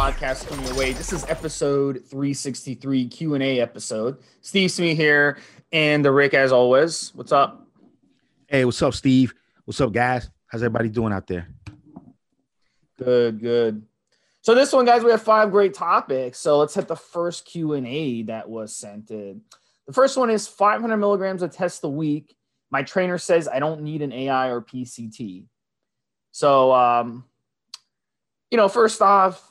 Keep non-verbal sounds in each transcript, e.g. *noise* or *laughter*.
podcast coming your way. This is episode 363 Q&A episode. Steve Smee here and the Rick as always. What's up? Hey, what's up, Steve? What's up, guys? How's everybody doing out there? Good, good. So this one, guys, we have five great topics. So let's hit the first Q&A that was sent in. The first one is 500 milligrams of test a week. My trainer says I don't need an AI or PCT. So, um, you know, first off,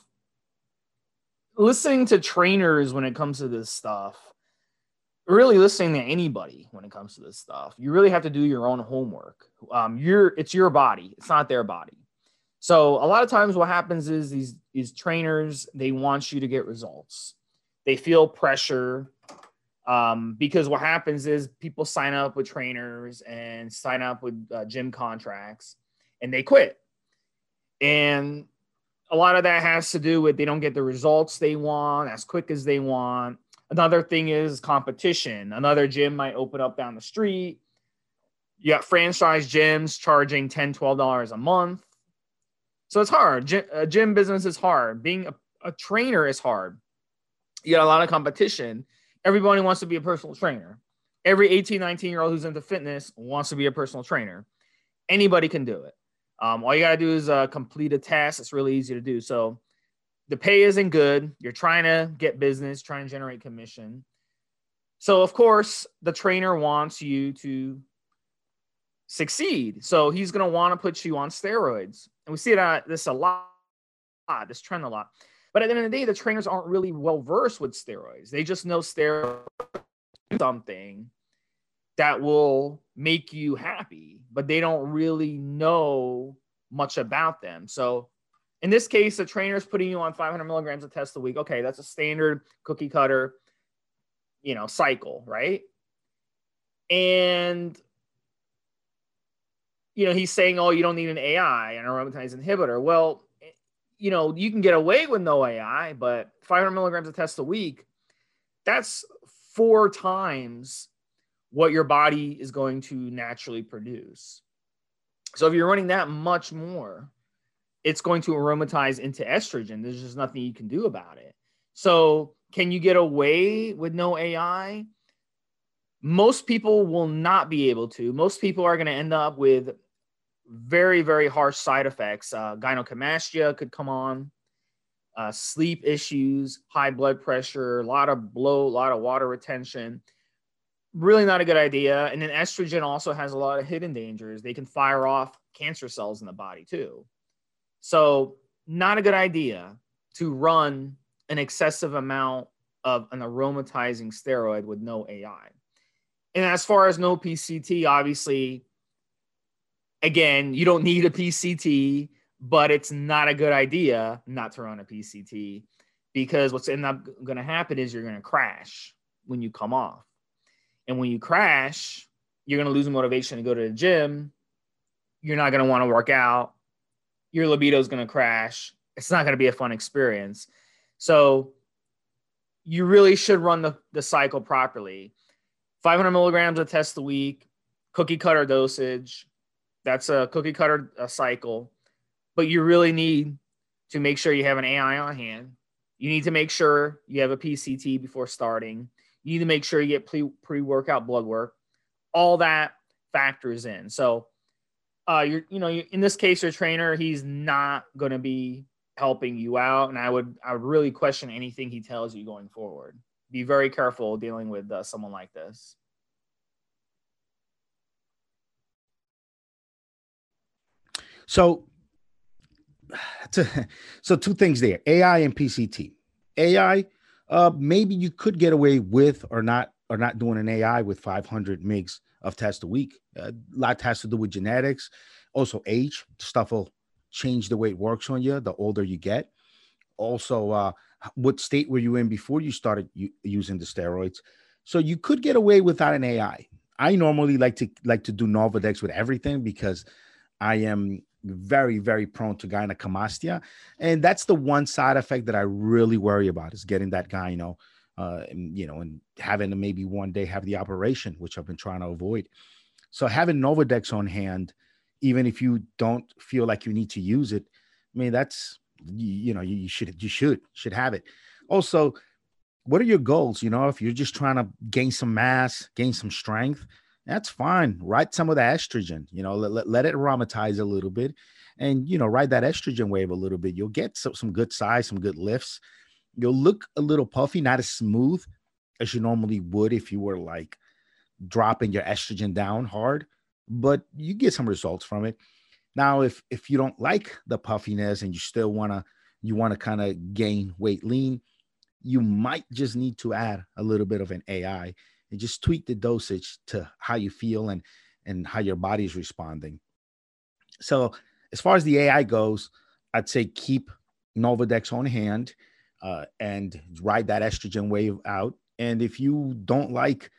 listening to trainers when it comes to this stuff, really listening to anybody when it comes to this stuff, you really have to do your own homework. Um, you're it's your body, it's not their body. So a lot of times what happens is these these trainers they want you to get results. They feel pressure um, because what happens is people sign up with trainers and sign up with uh, gym contracts and they quit. And a lot of that has to do with they don't get the results they want as quick as they want. Another thing is competition. Another gym might open up down the street. You got franchise gyms charging $10, $12 a month. So it's hard. Gym, gym business is hard. Being a, a trainer is hard. You got a lot of competition. Everybody wants to be a personal trainer. Every 18, 19 year old who's into fitness wants to be a personal trainer. Anybody can do it. Um, all you got to do is uh, complete a task. It's really easy to do. So the pay isn't good. You're trying to get business, trying to generate commission. So, of course, the trainer wants you to succeed. So he's going to want to put you on steroids. And we see that this a lot, this trend a lot. But at the end of the day, the trainers aren't really well versed with steroids. They just know steroids something that will make you happy, but they don't really know much about them. So in this case, the trainer is putting you on 500 milligrams of test a week. Okay, that's a standard cookie cutter, you know, cycle, right? And you know, he's saying, "Oh, you don't need an AI, an aromatase inhibitor." Well, you know, you can get away with no AI, but 500 milligrams of test a week, that's four times what your body is going to naturally produce. So if you're running that much more, it's going to aromatize into estrogen. There's just nothing you can do about it. So can you get away with no AI? Most people will not be able to. Most people are going to end up with very, very harsh side effects. Uh, gynecomastia could come on, uh, sleep issues, high blood pressure, a lot of bloat, a lot of water retention really not a good idea. And then estrogen also has a lot of hidden dangers. They can fire off cancer cells in the body too. So, not a good idea to run an excessive amount of an aromatizing steroid with no AI. And as far as no PCT, obviously, again, you don't need a PCT, but it's not a good idea not to run a PCT because what's end up going to happen is you're going to crash when you come off. And when you crash, you're going to lose motivation to go to the gym. You're not going to want to work out. Your libido is going to crash. It's not going to be a fun experience. So you really should run the, the cycle properly. 500 milligrams of test a week, cookie cutter dosage. That's a cookie cutter a cycle. But you really need to make sure you have an AI on hand. You need to make sure you have a PCT before starting. You need to make sure you get pre workout blood work. All that factors in. So, uh, you're, you know, in this case, your trainer, he's not going to be helping you out. And I would, I would really question anything he tells you going forward. Be very careful dealing with uh, someone like this. So, *sighs* so two things there: AI and PCT. AI, uh, maybe you could get away with or not or not doing an AI with 500 mgs of test a week. Uh, a lot has to do with genetics, also age. Stuff will change the way it works on you the older you get. Also, uh, what state were you in before you started u- using the steroids? So you could get away without an AI. I normally like to like to do Novadex with everything because I am very, very prone to gynecomastia. And that's the one side effect that I really worry about is getting that guy, you know, uh, you know, and having to maybe one day have the operation, which I've been trying to avoid. So having Nolvadex on hand, even if you don't feel like you need to use it, I mean, that's you, know you should you should should have it. Also, what are your goals? You know, if you're just trying to gain some mass, gain some strength, that's fine. Ride some of the estrogen, you know, let, let, let it aromatize a little bit and, you know, ride that estrogen wave a little bit. You'll get some, some good size, some good lifts. You'll look a little puffy, not as smooth as you normally would if you were like dropping your estrogen down hard, but you get some results from it. Now, if if you don't like the puffiness and you still want to you want to kind of gain weight lean, you might just need to add a little bit of an AI and just tweak the dosage to how you feel and and how your body is responding. So as far as the AI goes, I'd say keep Novadex on hand uh, and ride that estrogen wave out. And if you don't like,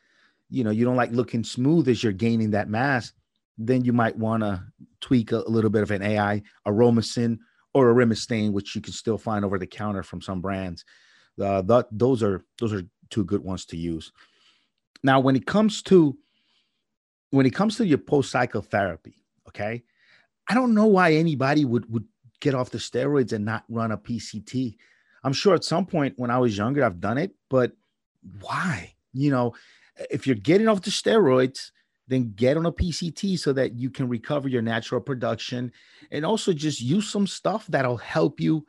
you know, you don't like looking smooth as you're gaining that mass, then you might want to tweak a, a, little bit of an AI, Aromasin or a Arimistane, which you can still find over the counter from some brands. Uh, those are those are two good ones to use. Now, when it comes to when it comes to your post cycle therapy, okay, I don't know why anybody would would get off the steroids and not run a PCT. I'm sure at some point when I was younger, I've done it, but why? You know, if you're getting off the steroids, then get on a PCT so that you can recover your natural production and also just use some stuff that'll help you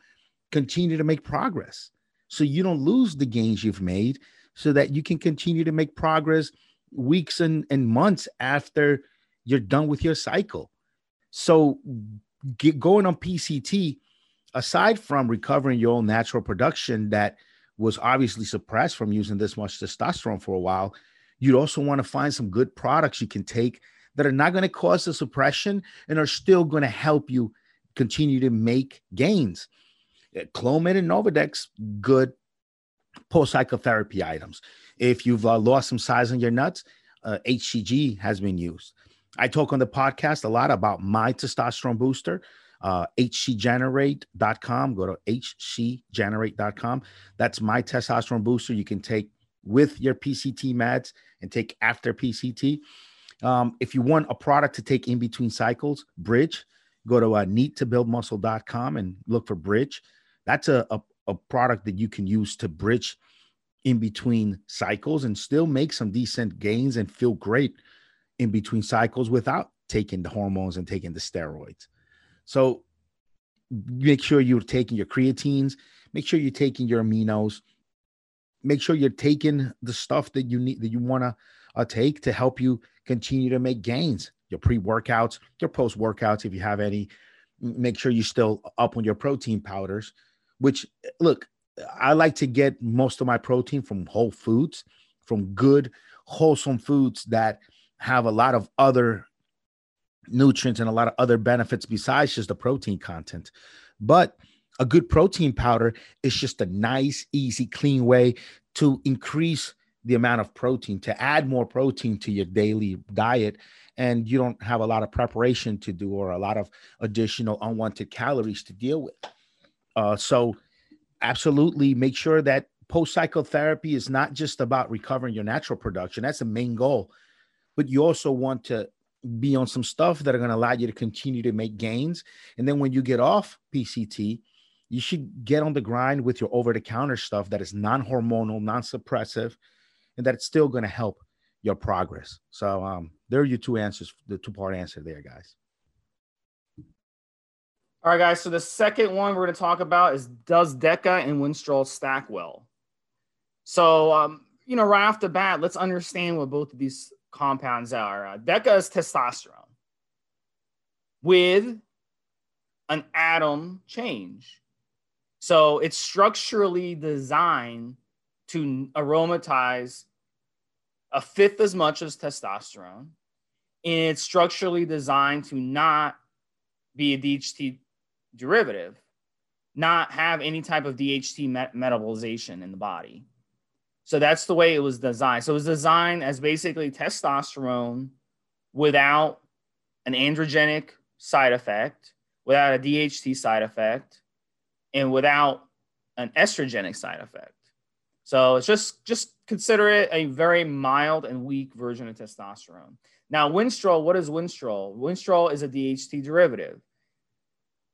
continue to make progress so you don't lose the gains you've made so that you can continue to make progress weeks and, and months after you're done with your cycle. So, get going on PCT, aside from recovering your own natural production that was obviously suppressed from using this much testosterone for a while, you'd also want to find some good products you can take that are not going to cause the suppression and are still going to help you continue to make gains. Clomid and Novadex, good post cycle therapy items. If you've uh, lost some size on your nuts, uh, HCG has been used. I talk on the podcast a lot about my testosterone booster, uh, hcgenerate.com. Go to hcgenerate.com. That's my testosterone booster. You can take with your PCT meds and take after PCT. Um, if you want a product to take in between cycles, Bridge, go to uh, needtobuildmuscle.com and look for Bridge. That's a, a, a product that you can use to bridge in between cycles and still make some decent gains and feel great in between cycles without taking the hormones and taking the steroids. So make sure you're taking your creatines, make sure you're taking your aminos, make sure you're taking the stuff that you need that you want to uh, take to help you continue to make gains. Your pre-workouts, your post-workouts if you have any. Make sure you're still up on your protein powders which look, I like to get most of my protein from whole foods, from good, wholesome foods that have a lot of other nutrients and a lot of other benefits besides just the protein content. But a good protein powder is just a nice, easy, clean way to increase the amount of protein, to add more protein to your daily diet. And you don't have a lot of preparation to do or a lot of additional unwanted calories to deal with. Uh, so, absolutely make sure that post cycle therapy is not just about recovering your natural production. That's the main goal. But you also want to be on some stuff that are going to allow you to continue to make gains. And then when you get off PCT, you should get on the grind with your over the counter stuff that is non hormonal, non suppressive, and that's still going to help your progress. So, um, there are your two answers, the two part answer there, guys. All right, guys. So the second one we're going to talk about is does DECA and Winstrol stack well? So, um, you know, right off the bat, let's understand what both of these compounds are. Uh, DECA is testosterone with an atom change. So it's structurally designed to aromatize a fifth as much as testosterone. And it's structurally designed to not be a DHT derivative not have any type of DHT met- metabolization in the body. So that's the way it was designed. So it was designed as basically testosterone without an androgenic side effect, without a DHT side effect, and without an estrogenic side effect. So it's just just consider it a very mild and weak version of testosterone. Now, Winstrol, what is Winstrol? Winstrol is a DHT derivative.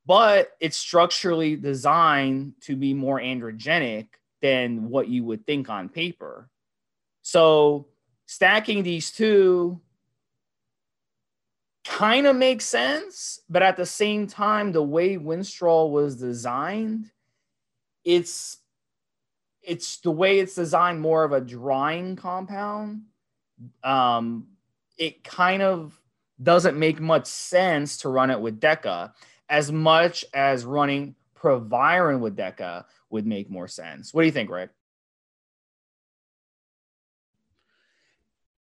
But it's structurally designed to be more androgenic than what you would think on paper. So stacking these two kind of makes sense, but at the same time, the way Winstrol was designed, it's it's the way it's designed more of a drying compound. Um, it kind of doesn't make much sense to run it with Deca as much as running Proviron with Deca would make more sense. What do you think, Rick?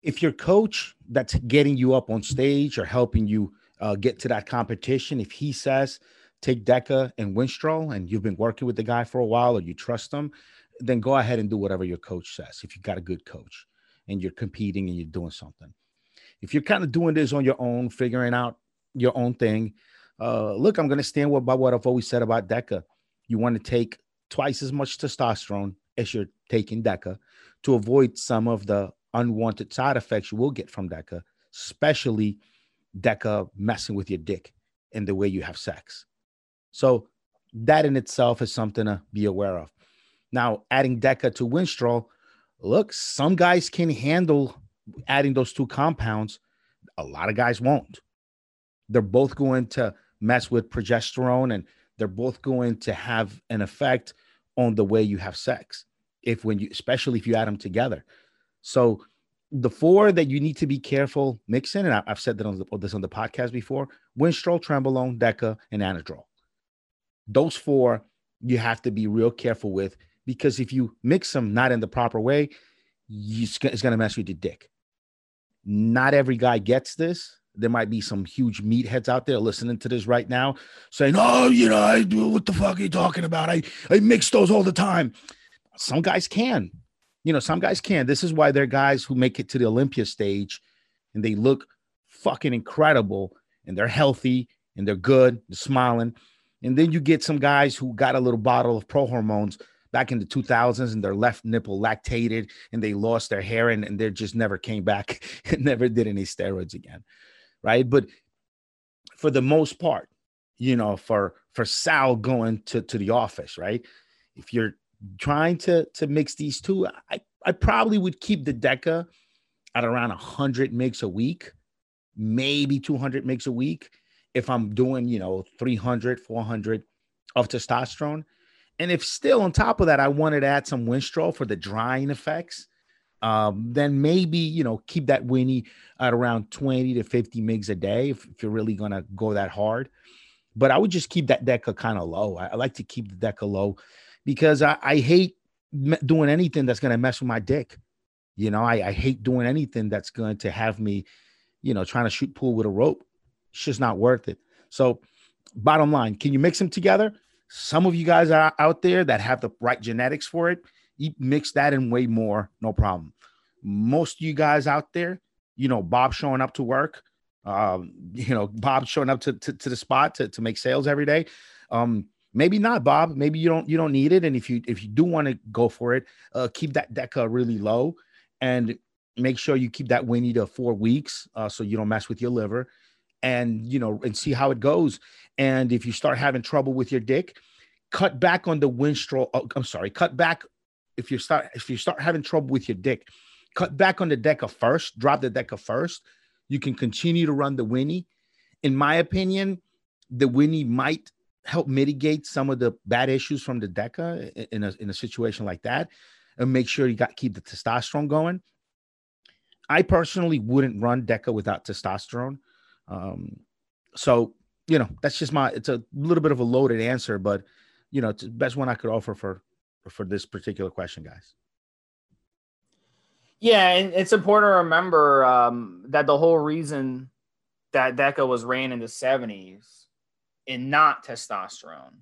If your coach that's getting you up on stage or helping you uh, get to that competition, if he says take Deca and Winstrol and you've been working with the guy for a while or you trust him, then go ahead and do whatever your coach says. If you've got a good coach and you're competing and you're doing something, if you're kind of doing this on your own, figuring out your own thing, uh, look, I'm going to stand by what I've always said about Deca. You want to take twice as much testosterone as you're taking Deca to avoid some of the unwanted side effects you will get from Deca, especially Deca messing with your dick and the way you have sex. So that in itself is something to be aware of. Now, adding Deca to Winstrol, look, some guys can handle adding those two compounds. A lot of guys won't. They're both going to mess with progesterone and they're both going to have an effect on the way you have sex if when you especially if you add them together. So the four that you need to be careful mixing and I, have said that on, the, this on the podcast before winstrol trenbolone deca and anadrol. Those four you have to be real careful with because if you mix them not in the proper way you, it's going to mess with your dick. Not every guy gets this there might be some huge meatheads out there listening to this right now saying, Oh, you know, I do what the fuck are you talking about? I, I mix those all the time. Some guys can, you know, some guys can. This is why they're guys who make it to the Olympia stage and they look fucking incredible and they're healthy and they're good, they're smiling. And then you get some guys who got a little bottle of pro hormones back in the 2000s and their left nipple lactated and they lost their hair and, and they just never came back *laughs* and never did any steroids again right? But for the most part, you know, for for Sal going to to the office, right? If you're trying to to migs these two, I I probably would keep the Deca at around 100 migs a week, maybe 200 mix a week if I'm doing, you know, 300, 400 of testosterone. And if still on top of that, I wanted to add some Winstrol for the drying effects, um, then maybe you know keep that Winnie at around 20 to 50 migs a day if, if you're really gonna go that hard. But I would just keep that Deca kind of low. I, I, like to keep the Deca low because I, I hate me- doing anything that's gonna mess with my dick. You know, I, I hate doing anything that's going to have me, you know, trying to shoot pool with a rope. It's just not worth it. So, bottom line, can you mix them together? Some of you guys are out there that have the right genetics for it mix that in way more, no problem. Most of you guys out there, you know, Bob showing up to work, um, *laughs* you know, Bob showing up to, to, to the spot to, to make sales every day. Um, maybe not, Bob. Maybe you don't you don't need it. And if you if you do want to go for it, uh, keep that deca really low and make sure you keep that Winnie to four weeks uh, so you don't mess with your liver and you know and see how it goes. And if you start having trouble with your dick, cut back on the Winstrol. Oh, I'm sorry, cut back if you start if you start having trouble with your dick, cut back on the Deca first, drop the Deca first. You can continue to run the Winnie. In my opinion, the Winnie might help mitigate some of the bad issues from the Deca in a in a situation like that, and make sure you got keep the testosterone going. I personally wouldn't run Deca without testosterone. Um, so you know that's just my it's a little bit of a loaded answer, but you know it's the best one I could offer for for this particular question, guys. Yeah, and it's important to remember um, that the whole reason that DECA was ran in the 70s and not testosterone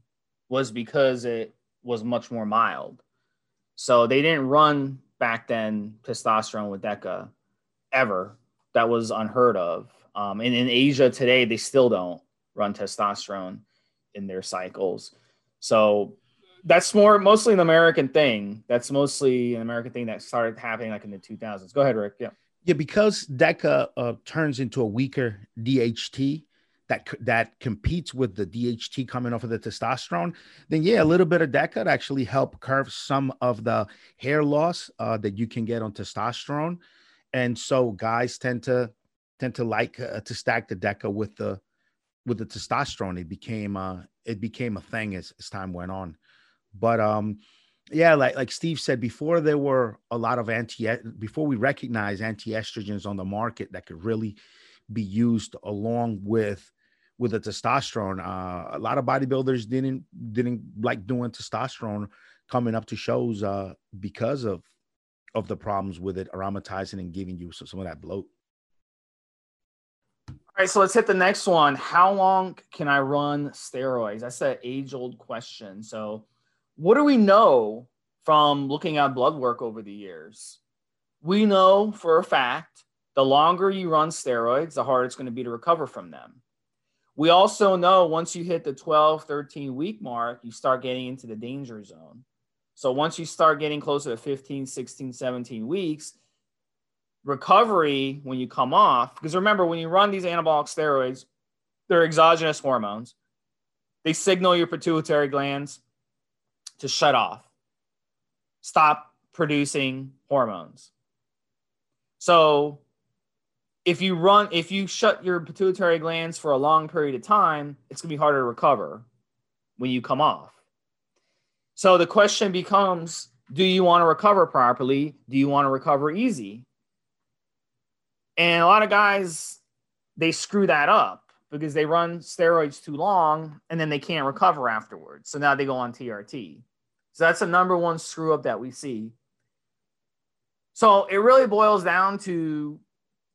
was because it was much more mild. So they didn't run back then testosterone with DECA ever. That was unheard of. Um, and in Asia today, they still don't run testosterone in their cycles. So that's more mostly an American thing. That's mostly an American thing that started happening like in the 2000s. Go ahead, Rick. Yeah. Yeah, because DECA uh, turns into a weaker DHT that that competes with the DHT coming off of the testosterone, then yeah, a little bit of that could actually help curb some of the hair loss uh, that you can get on testosterone. And so guys tend to tend to like uh, to stack the DECA with the with the testosterone. It became uh it became a thing as, as time went on. But um yeah, like like Steve said before, there were a lot of anti before we recognize anti estrogens on the market that could really be used along with with the testosterone. Uh, a lot of bodybuilders didn't didn't like doing testosterone coming up to shows uh, because of of the problems with it aromatizing and giving you some of that bloat. All right, so let's hit the next one. How long can I run steroids? That's an age old question. So, what do we know from looking at blood work over the years? We know for a fact the longer you run steroids, the harder it's going to be to recover from them. We also know once you hit the 12, 13 week mark, you start getting into the danger zone. So once you start getting closer to 15, 16, 17 weeks, recovery when you come off, because remember, when you run these anabolic steroids, they're exogenous hormones. They signal your pituitary glands to shut off, stop producing hormones. So if you run if you shut your pituitary glands for a long period of time it's going to be harder to recover when you come off. So the question becomes do you want to recover properly? Do you want to recover easy? And a lot of guys they screw that up because they run steroids too long and then they can't recover afterwards so now they go on trt so that's the number one screw up that we see so it really boils down to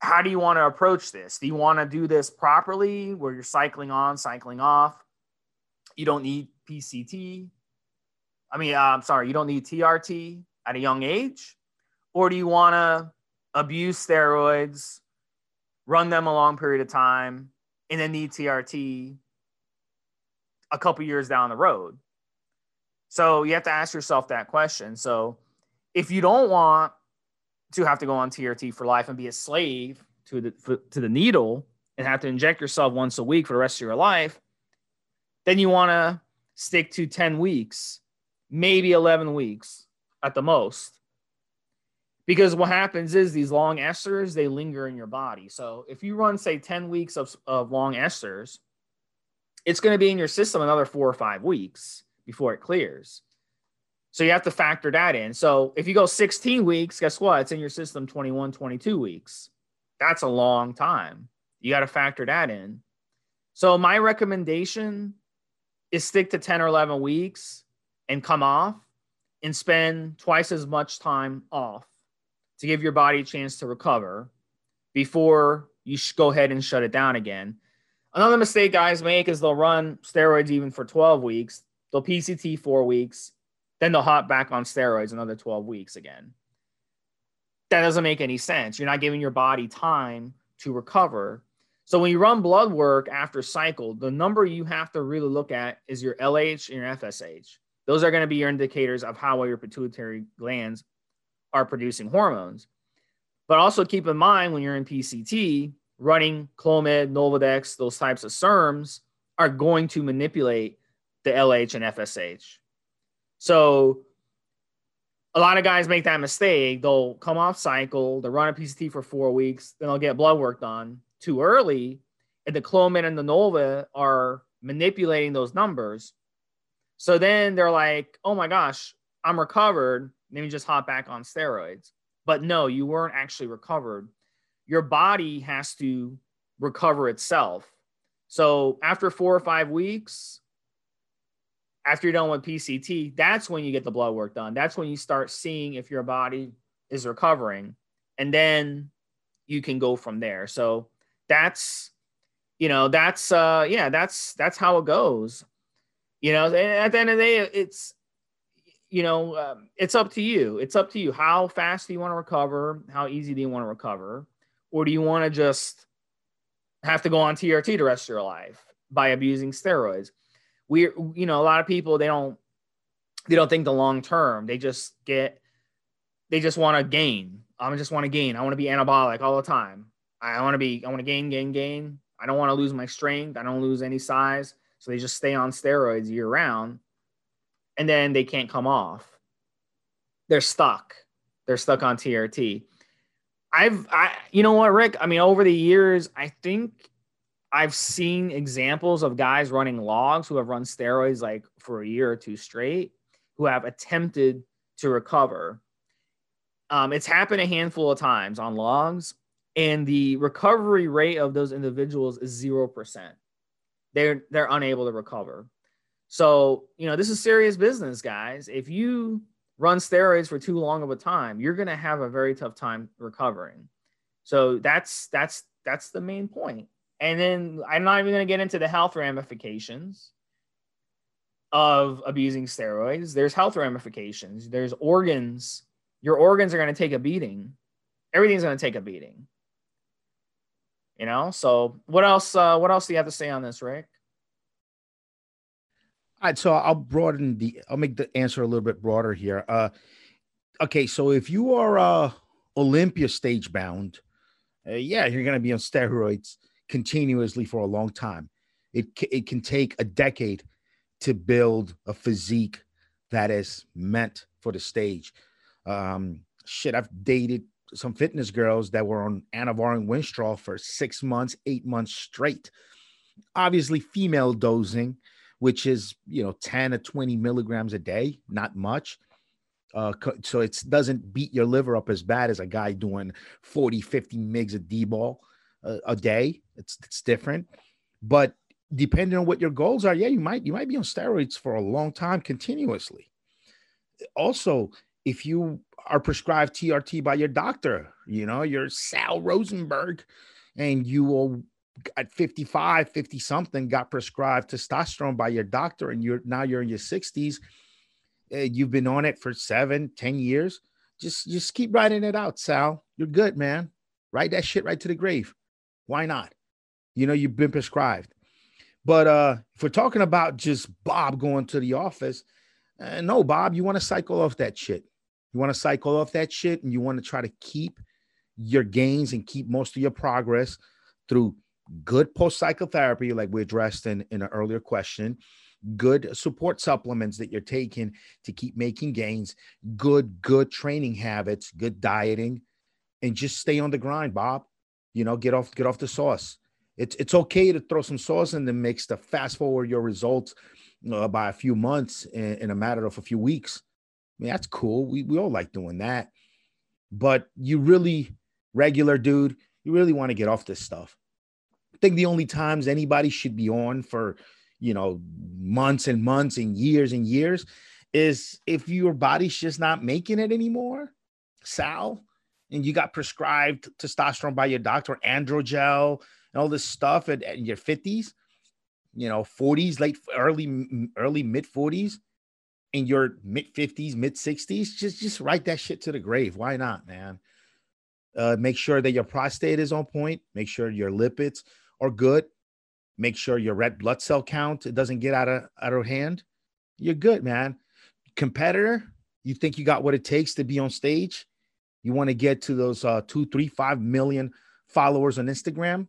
how do you want to approach this? Do you want to do this properly where you're cycling on, cycling off? You don't need PCT. I mean, uh, I'm sorry, you don't need TRT at a young age? Or do you want to abuse steroids, run them a long period of time, and then need TRT a couple years down the road? So you have to ask yourself that question. So if you don't want to have to go on TRT for life and be a slave to the to the needle and have to inject yourself once a week for the rest of your life, then you want to stick to 10 weeks, maybe 11 weeks at the most. Because what happens is these long esters, they linger in your body. So if you run, say, 10 weeks of, of long esters, it's going to be in your system another four or five weeks before it clears. So you have to factor that in. So if you go 16 weeks, guess what? It's in your system 21, 22 weeks. That's a long time. You got to factor that in. So my recommendation is stick to 10 or 11 weeks and come off and spend twice as much time off to give your body a chance to recover before you go ahead and shut it down again. Another mistake guys make is they'll run steroids even for 12 weeks. They'll PCT four weeks then they'll hop back on steroids another 12 weeks again. That doesn't make any sense. You're not giving your body time to recover. So when you run blood work after cycle, the number you have to really look at is your LH and your FSH. Those are going to be your indicators of how well your pituitary glands are producing hormones. But also keep in mind when you're in PCT, running Clomid, Nolvadex, those types of SERMs are going to manipulate the LH and FSH. So a lot of guys make that mistake. They'll come off cycle, they'll run a PCT for four weeks, then they'll get blood work done too early. And the Clomid and the Nolva are manipulating those numbers. So then they're like, oh my gosh, I'm recovered. Me just hop back on steroids. But no, you weren't actually recovered. Your body has to recover itself. So after four or five weeks, after you're done with PCT, that's when you get the blood work done. That's when you start seeing if your body is recovering. And then you can go from there. So that's, you know, that's, uh, yeah, that's, that's how it goes. You know, at the end of the day, it's, you know, um, it's up to you. It's up to you. How fast do you want to recover? How easy do you want to recover? Or do you want to just have to go on TRT the rest of your life by abusing steroids? we you know a lot of people they don't they don't think the long term they just get they just want to gain i just want to gain i want to be anabolic all the time i want to be i want to gain gain gain I don't want to lose my strength. I don't lose any size. So they just stay on steroids year round and then they can't come off. They're stuck. They're stuck on TRT. I've, I, you know what, Rick? I mean, over the years, I think I've seen examples of guys running logs who have run steroids like for a year or two straight, who have attempted to recover. Um, it's happened a handful of times on logs, and the recovery rate of those individuals is zero percent. They're they're unable to recover. So you know this is serious business, guys. If you run steroids for too long of a time, you're going to have a very tough time recovering. So that's that's that's the main point. And then I'm not even going to get into the health ramifications of abusing steroids. There's health ramifications. There's organs. Your organs are going to take a beating. Everything's going to take a beating. You know. So what else? Uh, what else do you have to say on this, Rick? All right, so I'll broaden the. I'll make the answer a little bit broader here. Uh, okay, so if you are uh Olympia stage bound, uh, yeah, you're going to be on steroids continuously for a long time. It it can take a decade to build a physique that is meant for the stage. Um, shit, I've dated some fitness girls that were on Anavar and Winstrol for six months, eight months straight. Obviously, female dosing, which is you know 10 to 20 milligrams a day, not much. Uh, so it doesn't beat your liver up as bad as a guy doing 40, 50 mgs of D-bol a, a day. It's it's different, but depending on what your goals are, yeah, you might you might be on steroids for a long time continuously. Also, if you are prescribed TRT by your doctor, you know, you're Sal Rosenberg, and you will at 55, 50 something got prescribed testosterone by your doctor, and you're now you're in your 60s. Uh, you've been on it for seven, ten years. Just just keep writing it out, Sal. You're good, man. Write that shit right to the grave. Why not? You know, you've been prescribed. But uh, if we're talking about just Bob going to the office, uh, no, Bob, you want to cycle off that shit. You want to cycle off that shit and you want to try to keep your gains and keep most of your progress through good post cycle therapy, like we addressed in, in an earlier question, good support supplements that you're taking to keep making gains, good, good training habits, good dieting, and just stay on the grind, Bob. You know, get off get off the sauce. It's it's okay to throw some sauce in the mix to fast forward your results uh, by a few months in, in, a matter of a few weeks. I mean, that's cool. We we all like doing that. But you really regular dude, you really want to get off this stuff. I think the only times anybody should be on for, you know, months and months and years and years is if your body's just not making it anymore. Sal, and you got prescribed testosterone by your doctor, androgel, and all this stuff at, at your 50s, you know, 40s, late, early, early mid 40s, in your mid 50s, mid 60s, just just write that shit to the grave. Why not, man? Uh, make sure that your prostate is on point. Make sure your lipids are good. Make sure your red blood cell count it doesn't get out of out of hand. You're good, man. Competitor, you think you got what it takes to be on stage? You want to get to those uh, two, three, five million followers on Instagram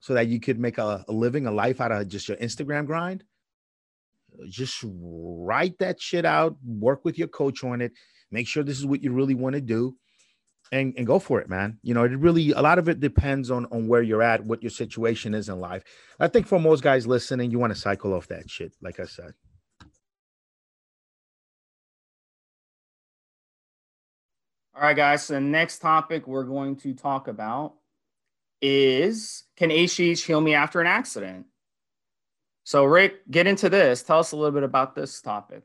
so that you could make a, a living, a life out of just your Instagram grind. Just write that shit out, work with your coach on it, make sure this is what you really want to do. And, and go for it, man. You know, it really a lot of it depends on on where you're at, what your situation is in life. I think for most guys listening, you want to cycle off that shit, like I said. All right, guys. So the next topic we're going to talk about is can HGH heal me after an accident? So, Rick, get into this. Tell us a little bit about this topic.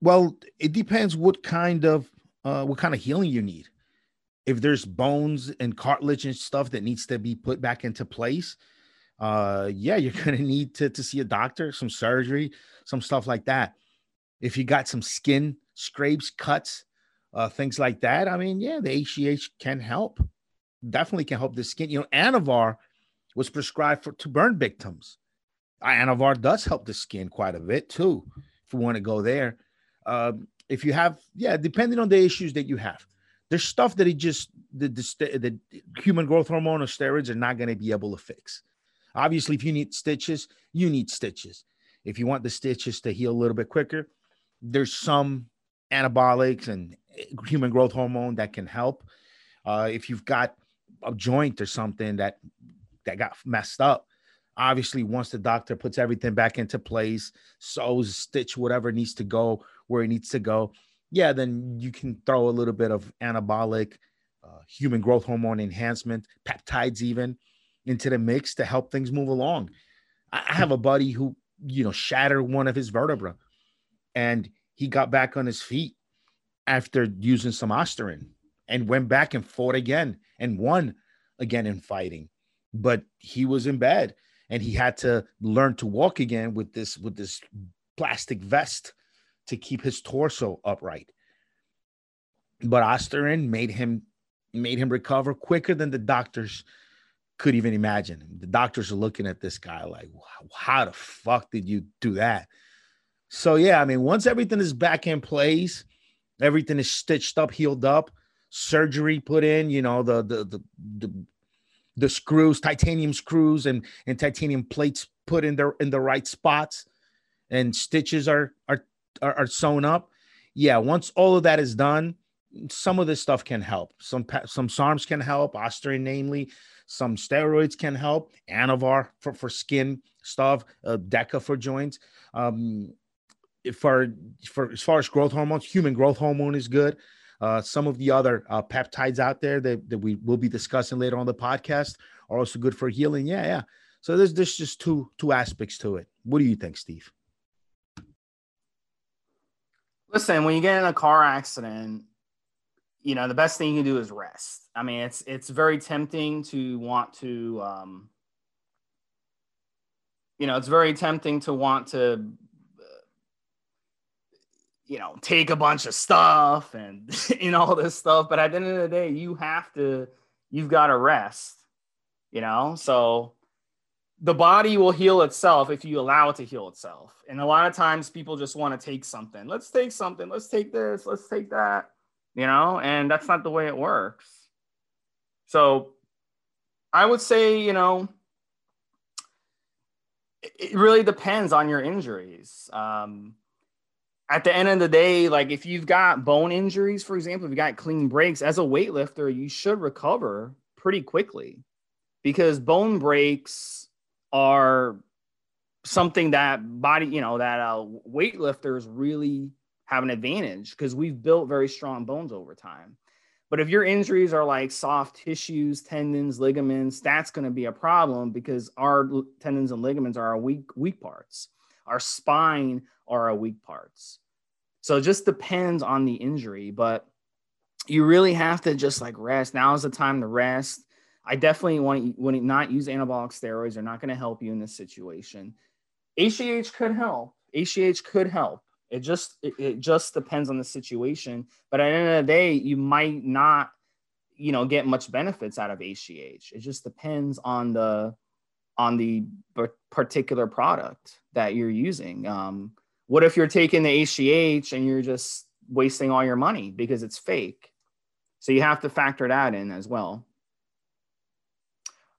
Well, it depends what kind of uh, what kind of healing you need. If there's bones and cartilage and stuff that needs to be put back into place, uh, yeah, you're *laughs* gonna need to to see a doctor, some surgery, some stuff like that. If you got some skin scrapes, cuts, uh, things like that. I mean, yeah, the HGH can help. Definitely can help the skin. You know, Anavar was prescribed for to burn victims. Anavar does help the skin quite a bit too, if we want to go there. Um, if you have, yeah, depending on the issues that you have, there's stuff that it just the, the, the human growth hormone or steroids are not going to be able to fix. Obviously, if you need stitches, you need stitches. If you want the stitches to heal a little bit quicker, there's some anabolics and human growth hormone that can help. Uh, if you've got a joint or something that that got messed up, obviously once the doctor puts everything back into place, sews, stitch whatever needs to go where it needs to go, yeah, then you can throw a little bit of anabolic, uh, human growth hormone enhancement, peptides even into the mix to help things move along. I have a buddy who, you know, shattered one of his vertebra and he got back on his feet after using some Ostarine and went back and fought again and won again in fighting. But he was in bed and he had to learn to walk again with this with this plastic vest to keep his torso upright. But Ostarine made him made him recover quicker than the doctors could even imagine. The doctors are looking at this guy like, how the fuck did you do that? So yeah, I mean, once everything is back in place, everything is stitched up, healed up, surgery put in, you know, the the the the, the screws, titanium screws and and titanium plates put in their in the right spots and stitches are are are, are sewn up. Yeah, once all of that is done, some of this stuff can help. Some some SARMs can help, Ostarine namely. Some steroids can help. Anavar for, for skin stuff, uh, Deca for joints. Um, for for as far as growth hormones, human growth hormone is good. Uh, some of the other uh, peptides out there that, that we will be discussing later on the podcast are also good for healing. Yeah, yeah. So there's there's just two two aspects to it. What do you think, Steve? Listen, when you get in a car accident, you know the best thing you can do is rest. I mean, it's it's very tempting to want to, um, you know, it's very tempting to want to you know, take a bunch of stuff and *laughs* and all this stuff. But at the end of the day, you have to, you've got to rest, you know. So the body will heal itself if you allow it to heal itself. And a lot of times people just want to take something. Let's take something. Let's take this. Let's take that. You know, and that's not the way it works. So I would say, you know, it really depends on your injuries. Um, at the end of the day, like if you've got bone injuries, for example, if you got clean breaks as a weightlifter, you should recover pretty quickly because bone breaks are something that body, you know, that uh, weightlifters really have an advantage because we've built very strong bones over time. But if your injuries are like soft tissues, tendons, ligaments, that's going to be a problem because our tendons and ligaments are our weak weak parts. Our spine are our weak parts. So it just depends on the injury, but you really have to just like rest. Now is the time to rest. I definitely want to not use anabolic steroids. They're not going to help you in this situation. HGH could help. HGH could help. It just it, it just depends on the situation. But at the end of the day, you might not, you know, get much benefits out of HGH. It just depends on the on the particular product that you're using. Um, what if you're taking the HGH and you're just wasting all your money because it's fake? So you have to factor that in as well.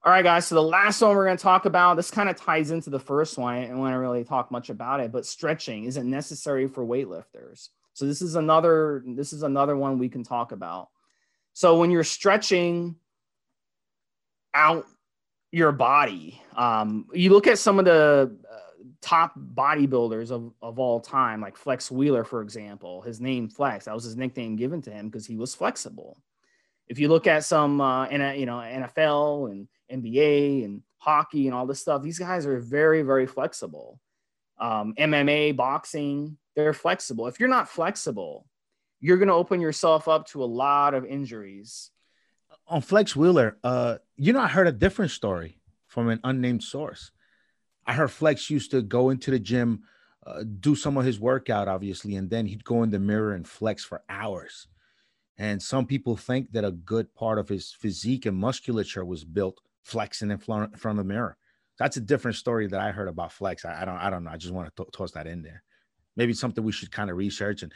All right, guys. So the last one we're going to talk about, this kind of ties into the first one. I don't want to really talk much about it, but stretching isn't necessary for weightlifters. So this is another this is another one we can talk about. So when you're stretching out your body, um, you look at some of the uh, top bodybuilders of, of all time, like Flex Wheeler, for example. His name Flex, that was his nickname given to him because he was flexible. If you look at some uh, in a, you know NFL and NBA and hockey and all this stuff, these guys are very very flexible. Um, MMA, boxing, they're flexible. If you're not flexible, you're going to open yourself up to a lot of injuries. On Flex Wheeler, uh, you know, I heard a different story from an unnamed source I heard Flex used to go into the gym, uh, do some of his workout, obviously, and then he'd go in the mirror and flex for hours. And some people think that a good part of his physique and musculature was built flexing in front, of the mirror. That's a different story that I heard about flex. I, I don't, I don't know. I just want to toss that in there. Maybe something we should kind of research, and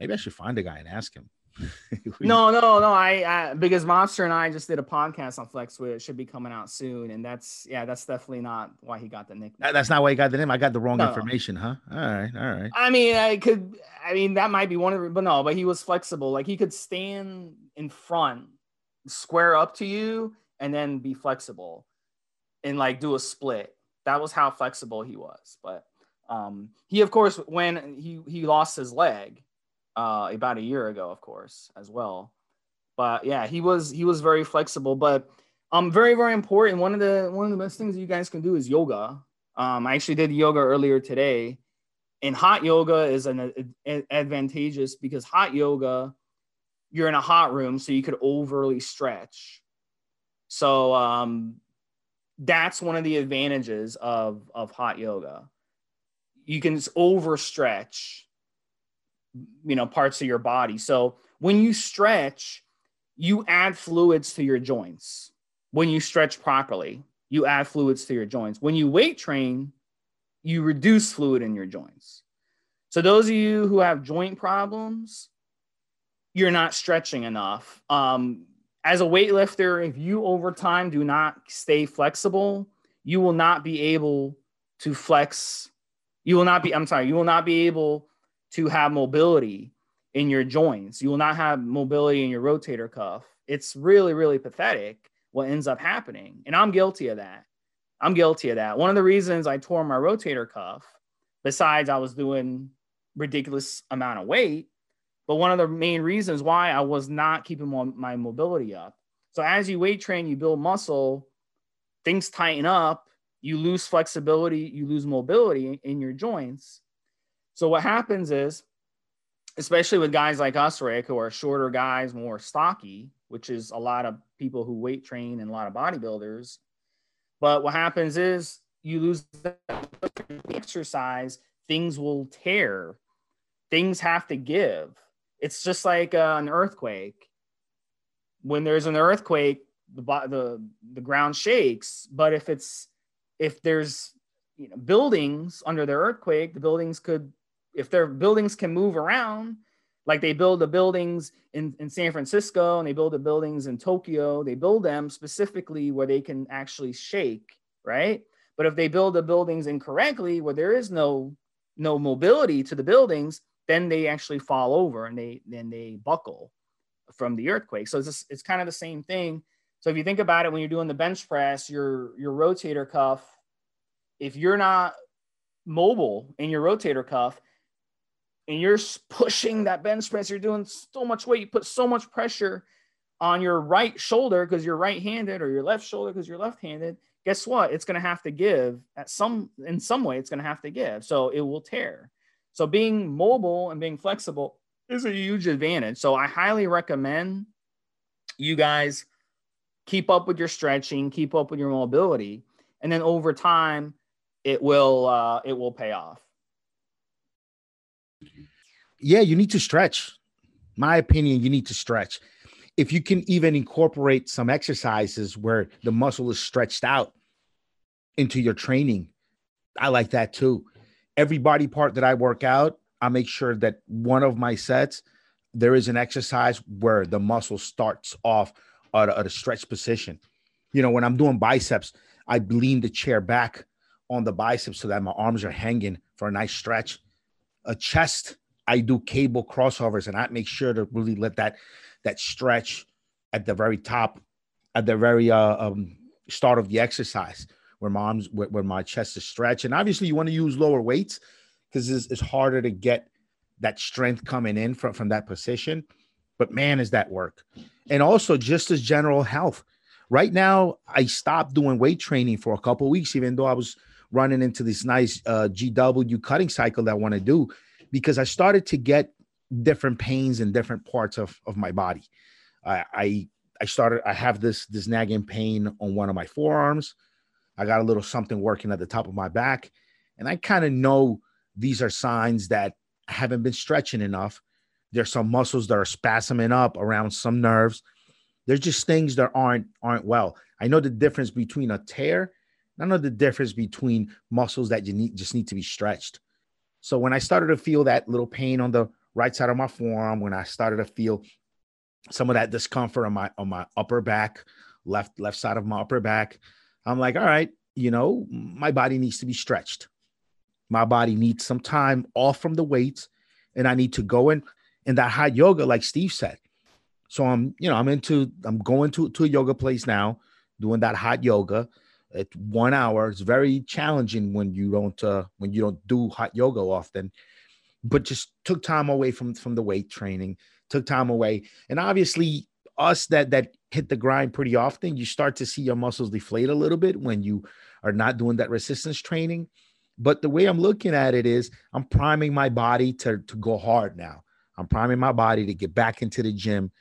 maybe I should find a guy and ask him. *laughs* no, no, no. I, I because Monster and I just did a podcast on Flex, which should be coming out soon, and that's yeah, that's definitely not why he got the nickname. That's not why he got the name. I got the wrong no. information, huh? All right, all right. I mean, I could. I mean, that might be one of, the, but no, but he was flexible. Like he could stand in front, square up to you, and then be flexible, and like do a split. That was how flexible he was. But um, he, of course, when he he lost his leg uh, about a year ago, of course, as well. But yeah, he was he was very flexible. But um, very very important. One of the one of the best things you guys can do is yoga. Um, I actually did yoga earlier today, and hot yoga is an, an advantageous because hot yoga, you're in a hot room, so you could overly stretch. So um, that's one of the advantages of of hot yoga. You can overstretch you know parts of your body. So when you stretch you add fluids to your joints. When you stretch properly you add fluids to your joints. When you weight train you reduce fluid in your joints. So those of you who have joint problems you're not stretching enough. Um, as a weightlifter if you over time do not stay flexible you will not be able to flex you will not be i'm sorry you will not be able to have mobility in your joints. You will not have mobility in your rotator cuff. It's really, really pathetic what ends up happening. And I'm guilty of that. I'm guilty of that. One of the reasons I tore my rotator cuff, besides I was doing ridiculous amount of weight, but one of the main reasons why I was not keeping my mobility up. So as you weight train, you build muscle, things tighten up, you lose flexibility, you lose mobility in your joints. So what happens is, especially with guys like us, Rick, who are shorter guys, more stocky, which is a lot of people who weight train and a lot of bodybuilders. But what happens is you lose the exercise, things will tear, things have to give. It's just like uh, an earthquake. When there's an earthquake, the, the the ground shakes. But if it's if there's you know buildings under the earthquake, the buildings could if their buildings can move around, like they build the buildings in, in San Francisco and they build the buildings in Tokyo, they build them specifically where they can actually shake, right? But if they build the buildings incorrectly, where there is no no mobility to the buildings, then they actually fall over and they then they buckle from the earthquake. So it's just, it's kind of the same thing. So if you think about it, when you're doing the bench press, your your rotator cuff, if you're not mobile in your rotator cuff, and you're pushing that bench press, you're doing so much weight, you put so much pressure on your right shoulder because you're right-handed or your left shoulder because you're left-handed. Guess what? It's going to have to give at some in some way. It's going to have to give, so it will tear. So being mobile and being flexible is a huge advantage. So I highly recommend you guys keep up with your stretching, keep up with your mobility, and then over time, it will uh, it will pay off yeah, you need to stretch. My opinion, you need to stretch. If you can even incorporate some exercises where the muscle is stretched out into your training, I like that too. Every body part that I work out, I make sure that one of my sets, there is an exercise where the muscle starts off at a, at a stretch position. You know, when I'm doing biceps, I lean the chair back on the biceps so that my arms are hanging for a nice stretch a chest, I do cable crossovers and I make sure to really let that that stretch at the very top, at the very uh, um, start of the exercise, where my arms, where, where my chest is stretched. And obviously, you want to use lower weights because it's, it's harder to get that strength coming in from, from that position. But man, is that work. And also, just as general health. Right now, I stopped doing weight training for a couple weeks, even though I was running into this nice uh, GW cutting cycle that I want to do because I started to get different pains in different parts of, of my body. I, I I started I have this this nagging pain on one of my forearms. I got a little something working at the top of my back, and I kind of know these are signs that I haven't been stretching enough. There's some muscles that are spasming up around some nerves. There's just things that aren't aren't well. I know the difference between a tear I know the difference between muscles that you need just need to be stretched. So when I started to feel that little pain on the right side of my forearm, when I started to feel some of that discomfort on my on my upper back, left left side of my upper back. I'm like, all right, you know, my body needs to be stretched. My body needs some time off from the weights, and I need to go in in that hot yoga, like Steve said. So I'm, you know, I'm into, I'm going to to a yoga place now, doing that hot yoga at one hour. It's very challenging when you don't uh, when you don't do hot yoga often, but just took time away from from the weight training, took time away, and obviously us that that hit the grind pretty often, you start to see your muscles deflate a little bit when you are not doing that resistance training. But the way I'm looking at it is I'm priming my body to, to go hard now. I'm priming my body to get back into the gym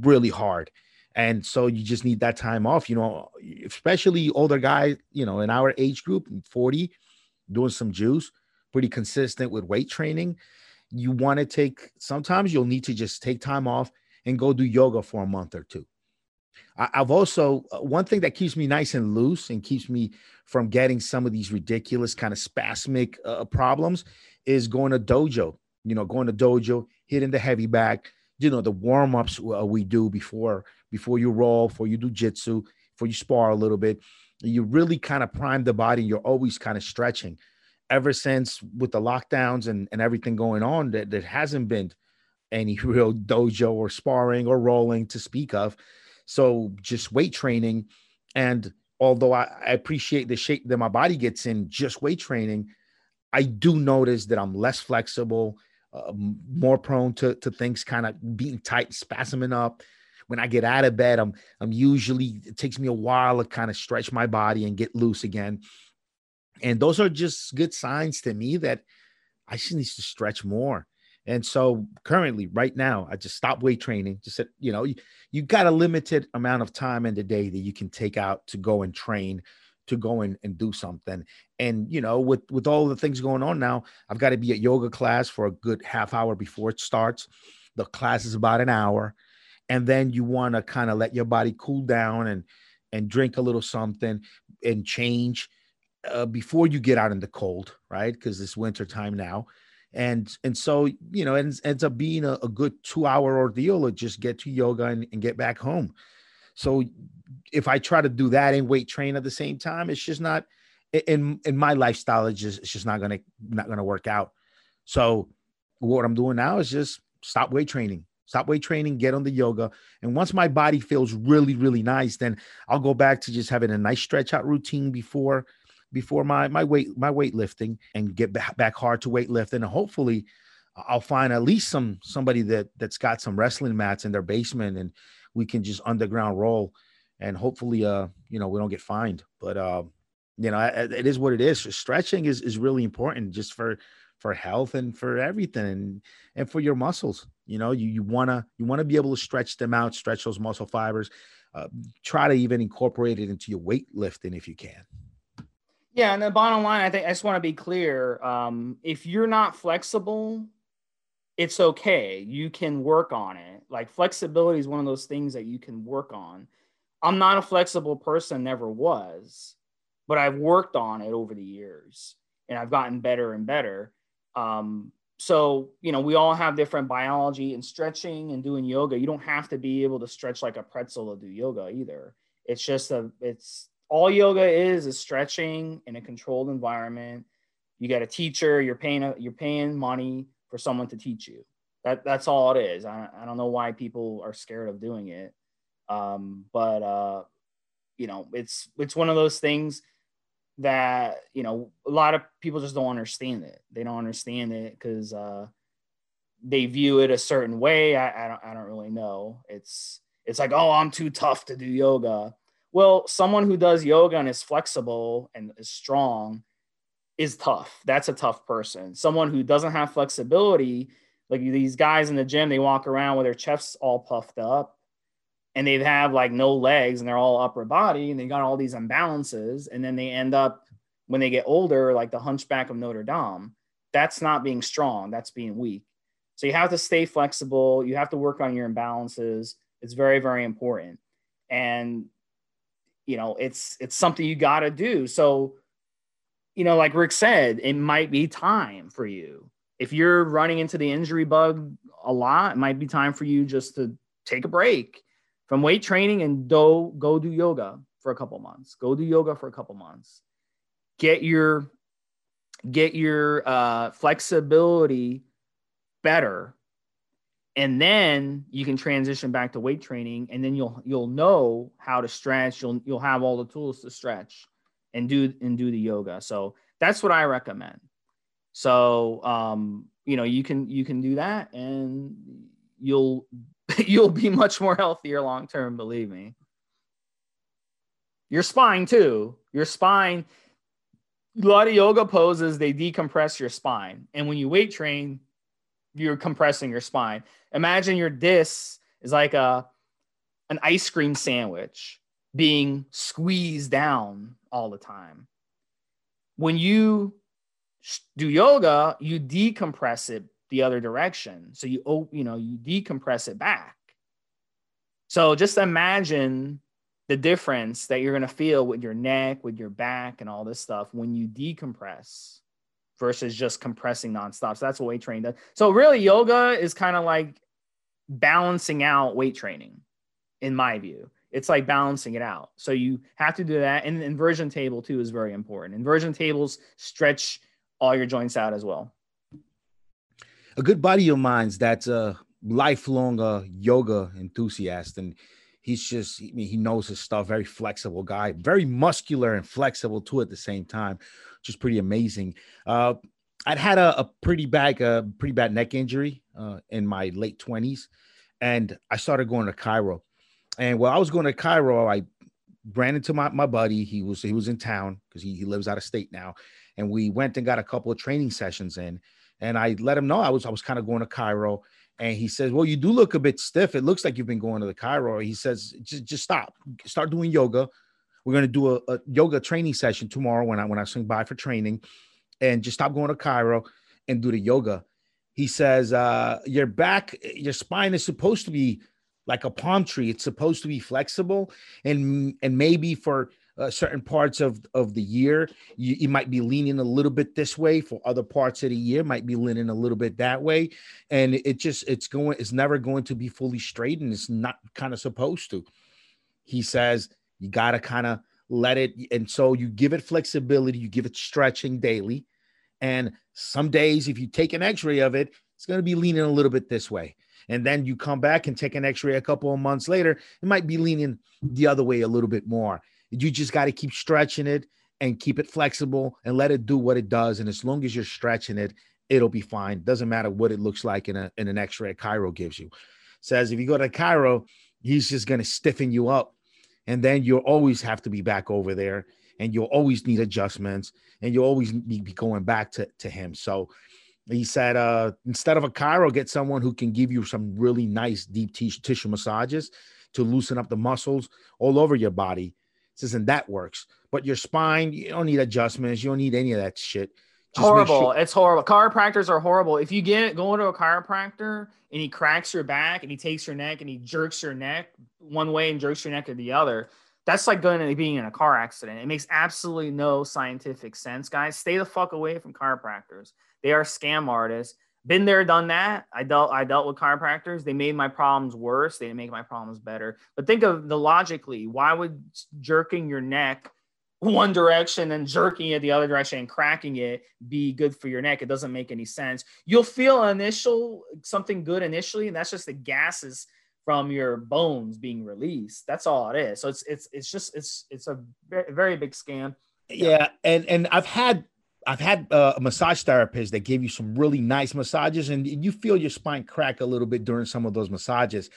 really hard. And so you just need that time off, you know, especially older guys, you know, in our age group, 40, doing some juice, pretty consistent with weight training. You want to take sometimes you'll need to just take time off and go do yoga for a month or two. I've also uh, one thing that keeps me nice and loose and keeps me from getting some of these ridiculous kind of spasmic uh, problems is going to dojo. You know, going to dojo, hitting the heavy back. You know, the warm ups uh, we do before before you roll, before you do jitsu, before you spar a little bit. You really kind of prime the body. You're always kind of stretching. Ever since with the lockdowns and, and everything going on, that there hasn't been any *laughs* real dojo or sparring or rolling to speak of. So just weight training. And although I, I appreciate the shape that my body gets in just weight training, I do notice that I'm less flexible, uh, more prone to, to things kind of being tight, spasming up. When I get out of bed, I'm I'm usually it takes me a while to kind of stretch my body and get loose again. And those are just good signs to me that I just need to stretch more. And so currently, right now, I just stopped weight training. Just said, you know, you, you got a limited amount of time in the day that you can take out to go and train, to go and, and do something. And you know, with with all the things going on now, I've got to be at yoga class for a good half hour before it starts. The class is about an hour. And then you want to kind of let your body cool down and and drink a little something and change uh, before you get out in the cold, right? Because it's winter time now and and so you know it ends up being a, a good two hour ordeal to just get to yoga and, and, get back home. So if i try to do that and weight train at the same time it's just not in in my lifestyle it's just it's just not gonna not gonna work out. So what i'm doing now is just stop weight training. Stop weight training get on the yoga. And once my body feels really really nice then i'll go back to just having a nice stretch out routine before before my my weight my weightlifting and get back, back hard to weightlifting. And hopefully I'll find at least some somebody that that's got some wrestling mats in their basement and we can just underground roll and hopefully uh you know we don't get fined. But uh you know it is what it is. Stretching is is really important just for for health and for everything and, and for your muscles. You know you, you want to you want to be able to stretch them out stretch those muscle fibers uh, try to even incorporate it into your weightlifting if you can yeah, and the bottom line, I think I just want to be clear. Um, if you're not flexible, it's okay. You can work on it. Like flexibility is one of those things that you can work on. I'm not a flexible person, never was, but I've worked on it over the years and I've gotten better and better. Um, so, you know, we all have different biology and stretching and doing yoga. You don't have to be able to stretch like a pretzel to do yoga either. It's just a, it's all yoga is is stretching in a controlled environment. You got a teacher. You're paying a, you're paying money for someone to teach you. That that's all it is. I, I don't know why people are scared of doing it, um, but uh, you know it's it's one of those things that you know a lot of people just don't understand it. They don't understand it because uh, they view it a certain way. I, I don't I don't really know. It's it's like oh I'm too tough to do yoga well, someone who does yoga and is flexible and is strong is tough. That's a tough person. Someone who doesn't have flexibility, like these guys in the gym, they walk around with their chests all puffed up and they have like no legs and they're all upper body and they got all these imbalances. And then they end up, when they get older, like the hunchback of Notre Dame. That's not being strong, that's being weak. So you have to stay flexible. You have to work on your imbalances. It's very, very important. And you know it's it's something you got to do so you know like rick said it might be time for you if you're running into the injury bug a lot it might be time for you just to take a break from weight training and do go do yoga for a couple months. Go do yoga for a couple months. Get your get your uh, flexibility better and then you can transition back to weight training and then you'll you'll know how to stretch. You'll you'll have all the tools to stretch and do and do the yoga. So that's what i recommend. So um you know you can you can do that and you'll *laughs* you'll be much more healthier long term believe me. Your spine too. Your spine a lot of yoga poses they decompress your spine. And when you weight train you're compressing your spine. Imagine your disc is like a an ice cream sandwich being squeezed down all the time. When you do yoga, you decompress it the other direction. So you you know, you decompress it back. So just imagine the difference that you're going to feel with your neck, with your back and all this stuff when you decompress versus just compressing nonstop. So that's what weight training does. So really, yoga is kind of like balancing out weight training, in my view. It's like balancing it out. So you have to do that. And inversion table too is very important. Inversion tables stretch all your joints out as well. A good buddy of mine's that's a lifelong uh, yoga enthusiast, and he's just I mean, he knows his stuff. Very flexible guy, very muscular and flexible too at the same time which is pretty amazing. Uh, I'd had a, a pretty bad, uh, pretty bad neck injury uh, in my late twenties, and I started going to chiro. And while I was going to chiro, I ran into my, my buddy. He was he was in town because he, he lives out of state now, and we went and got a couple of training sessions in. And I let him know I was I was kind of going to chiro, and he says, "Well, you do look a bit stiff. It looks like you've been going to the chiro." He says, "Just just stop. Start doing yoga. We're going to do a, a, yoga training session tomorrow when I when I swing by for training, and just stop going to chiro and do the yoga. He says uh, your back, your spine is supposed to be like a palm tree. It's supposed to be flexible, and and maybe for uh, certain parts of of the year, you, you, might be leaning a little bit this way. For other parts of the year, might be leaning a little bit that way, and it just it's going. It's never going to be fully straight, and it's not kind of supposed to. He says you got to kind of let it. And so you give it flexibility, you give it stretching daily. And some days, if you take an x ray of it, it's going to be leaning a little bit this way. And then you come back and take an x ray a couple of months later, it might be leaning the other way a little bit more. You just got to keep stretching it and keep it flexible and let it do what it does. And as long as you're stretching it, it'll be fine. Doesn't matter what it looks like in, a, in an x ray chiro gives you. Says if you go to chiro, he's just going to stiffen you up and then you'll always have to be back over there and you'll always need adjustments and you'll always be going back to, to him. So he said uh, instead of a chiro get someone who can give you some really nice deep t- tissue massages to loosen up the muscles all over your body. Says and that works. But your spine you don't need adjustments. You don't need any of that shit just horrible. Sure. It's horrible. Chiropractors are horrible. If you get going to a chiropractor and he cracks your back and he takes your neck and he jerks your neck one way and jerks your neck to the other, that's like going to being in a car accident. It makes absolutely no scientific sense, guys. Stay the fuck away from chiropractors. They are scam artists. Been there, done that. I dealt I dealt with chiropractors. They made my problems worse. They didn't make my problems better. But think of the logically, why would jerking your neck one direction and jerking it the other direction and cracking it be good for your neck. It doesn't make any sense. You'll feel initial something good initially, and that's just the gases from your bones being released. That's all it is. So it's it's it's just it's it's a very, very big scam. Yeah, and and I've had I've had uh, a massage therapist that gave you some really nice massages, and you feel your spine crack a little bit during some of those massages.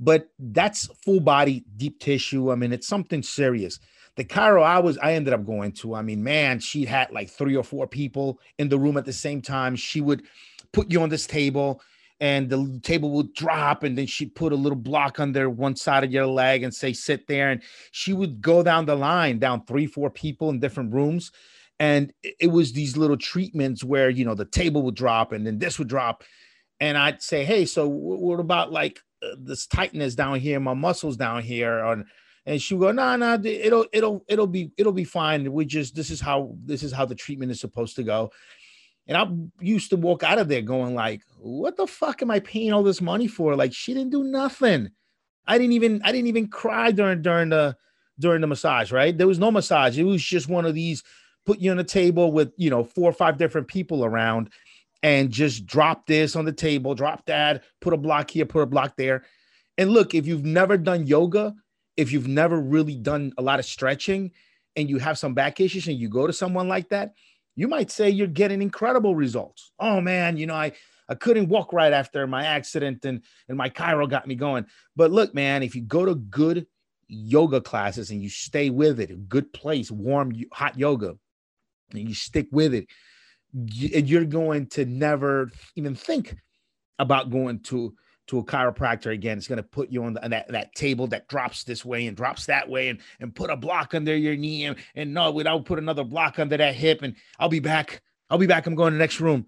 But that's full body deep tissue. I mean, it's something serious the chiro I was I ended up going to, I mean, man, she had like three or four people in the room at the same time. She would put you on this table and the table would drop and then she'd put a little block under one side of your leg and say sit there. And she would go down the line down three four people in different rooms. And it was these little treatments where you know the table would drop and then this would drop. And i'd say hey so what about like uh, this tightness down here my muscles down here on and she go, no, nah, no, nah, it'll it'll it'll be it'll be fine. We just this is how this is how the treatment is supposed to go. And I used to walk out of there going like, what the fuck am I paying all this money for? Like she didn't do nothing. I didn't even I didn't even cry during during the during the massage, right? There was no massage. It was just one of these put you on a table with, you know, four or five different people around and just drop this on the table, drop that, put a block here, put a block there. And look, if you've never done yoga, if you've never really done a lot of stretching and you have some back issues and you go to someone like that, you might say you're getting incredible results. Oh man, you know, I I couldn't walk right after my accident and and my chiro got me going. But look, man, if you go to good yoga classes and you stay with it, a good place, warm hot yoga, and you stick with it, you're going to never even think about going to to a chiropractor again. It's going to put you on, the, on, that, that table that drops this way and drops that way and, and put a block under your knee and, and no, without put another block under that hip and I'll be back. I'll be back. I'm going to the next room.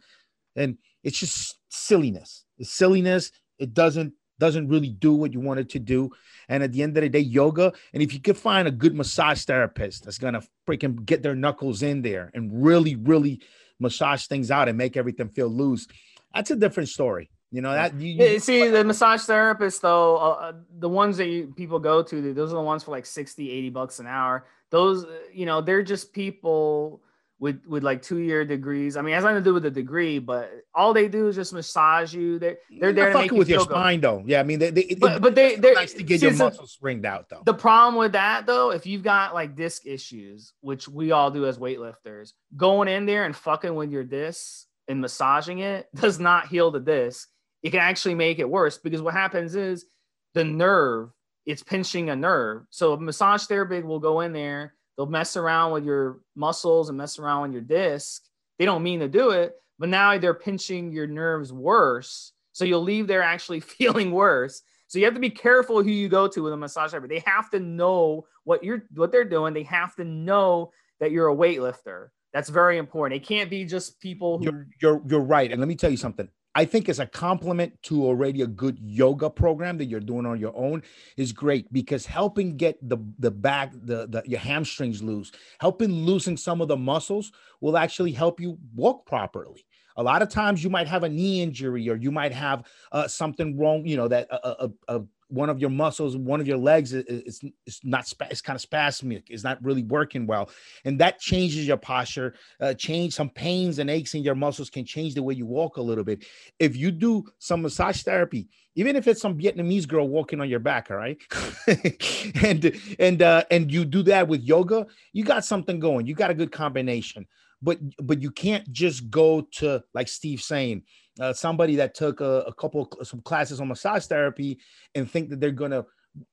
And it's just silliness. It's silliness. It doesn't doesn't really do what you want it to do. And at the end of the day, yoga. And if you could find a good massage therapist that's gonna freaking get their knuckles in there and really, really massage things out and make everything feel loose, that's a different story. You know that you, you see the massage therapist though, uh, uh, the ones that you, people go to, those are the ones for like 60, 80 bucks an hour. Those, you know, they're just people with with like two year degrees. I mean, it has nothing to do with the degree, but all they do is just massage you. They they're there to make with your spine, though. Yeah, I mean, they, they but, but they they're nice to get see, your muscles springed out, though. The problem with that, though, if you've got like disc issues, which we all do as weightlifters, going in there and fucking with your disc and massaging it *laughs* does not heal the disc. It can actually make it worse because what happens is the nerve it's pinching a nerve. So a massage therapist will go in there They'll mess around with your muscles and mess around with your disc. They don't mean to do it, but now they're pinching your nerves worse. So you'll leave there actually *laughs* feeling worse. So you have to be careful who you go to with a massage therapist. They have to know what you're what they're doing. They have to know that you're a weightlifter. That's very important. It can't be just people who you're you're, you're right. And let me tell you something. I think as a complement to already a good yoga program that you're doing on your own is great because helping get the the back the, the your hamstrings loose, helping loosen some of the muscles will actually help you walk properly. A lot of times you might have a knee injury or you might have uh, something wrong, you know, that a, a, a one of your muscles, one of your legs is, is, is not, it's kind of spasmic, it's not really working well. And that changes your posture, uh, change some pains and aches in your muscles can change the way you walk a little bit. If you do some massage therapy, even if it's some Vietnamese girl walking on your back, all right, *laughs* and and uh, and you do that with yoga, you got something going. You got a good combination. But but you can't just go to like Steve saying, uh, somebody that took a, a couple some classes on massage therapy and think that they're going to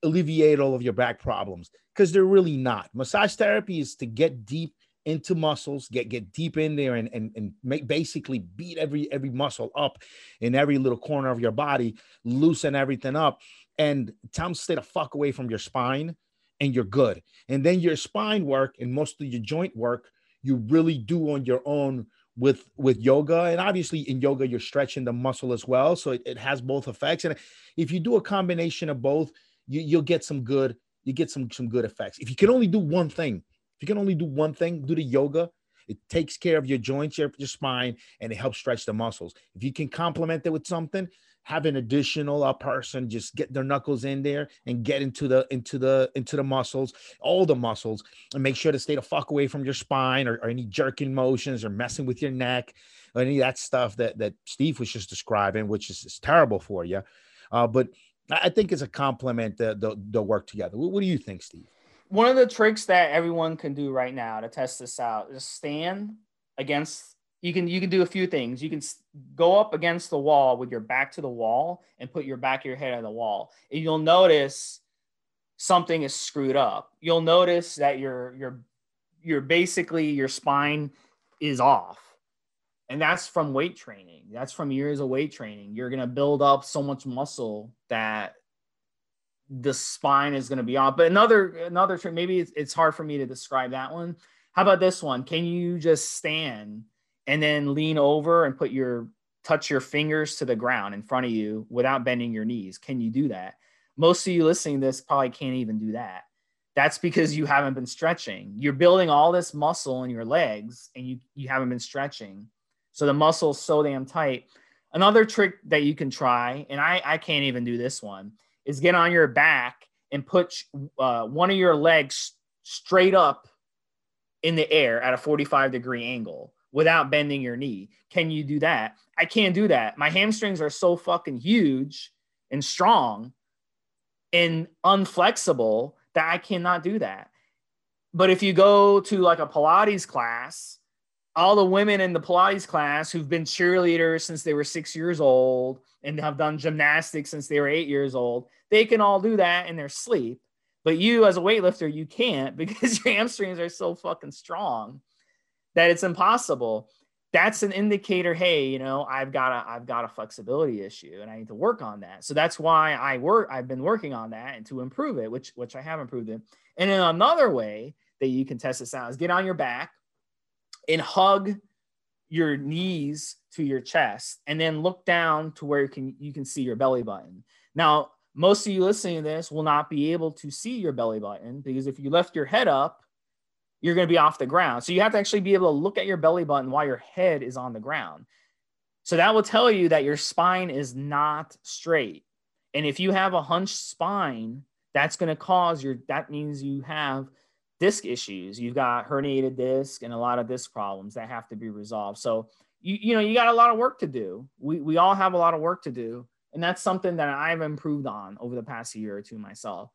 alleviate all of your back problems because they're really not. Massage therapy is to get deep into muscles, get get deep in there and and, and make basically beat every every muscle up in every little corner of your body, loosen everything up, and tell them stay the fuck away from your spine, and you're good. And then your spine work and most of your joint work you really do on your own with with yoga and obviously in yoga you're stretching the muscle as well so it, it has both effects and if you do a combination of both you, you'll get some good you get some some good effects. If you can only do one thing if you can only do one thing do the yoga it takes care of your joints your, your spine and it helps stretch the muscles. If you can complement it with something have an additional uh, person just get their knuckles in there and get into the into the into the muscles all the muscles and make sure to stay the fuck away from your spine or, or any jerking motions or messing with your neck or any of that stuff that that steve was just describing which is, is terrible for you uh, but i think it's a compliment that they'll, work together. What, what do you think steve? One of the tricks that everyone can do right now to test this out is stand against you can you can do a few things. You can go up against the wall with your back to the wall and put your back of your head on the wall. And you'll notice something is screwed up. You'll notice that your your your basically your spine is off. And that's from weight training. That's from years of weight training. You're going to build up so much muscle that the spine is going to be off. But another another trick maybe it's, it's hard for me to describe that one. How about this one? Can you just stand and then lean over and put your touch your fingers to the ground in front of you without bending your knees. Can you do that? Most of you listening to this probably can't even do that. That's because you haven't been stretching. You're building all this muscle in your legs and you, you haven't been stretching. So the muscle's so damn tight. Another trick that you can try, and I, I can't even do this one, is get on your back and put uh, one of your legs straight up in the air at a 45 degree angle without bending your knee. Can you do that? I can't do that. My hamstrings are so fucking huge and strong and unflexible that I cannot do that. But if you go to like a Pilates class, all the women in the Pilates class who've been cheerleaders since they were six years old and have done gymnastics since they were eight years old, they can all do that in their sleep. But you, as a weightlifter, you can't *laughs* because your hamstrings are so fucking strong that it's impossible. That's an indicator. Hey, you know, I've got a I've got a flexibility issue, and I need to work on that. So that's why I work. I've been working on that and to improve it, which which I have improved it. And then another way that you can test this out is get on your back and hug your knees to your chest and then look down to where you can you can see your belly button. Now, most of you listening to this will not be able to see your belly button because if you lift your head up, you're going to be off the ground. So you have to actually be able to look at your belly button while your head is on the ground. So that will tell you that your spine is not straight. And if you have a hunched spine, that's going to cause your that means you have disc issues. You've got herniated disc and a lot of disc problems that have to be resolved. So you you know you got a lot of work to do. We we all have a lot of work to do, and that's something that I've improved on over the past year or two myself.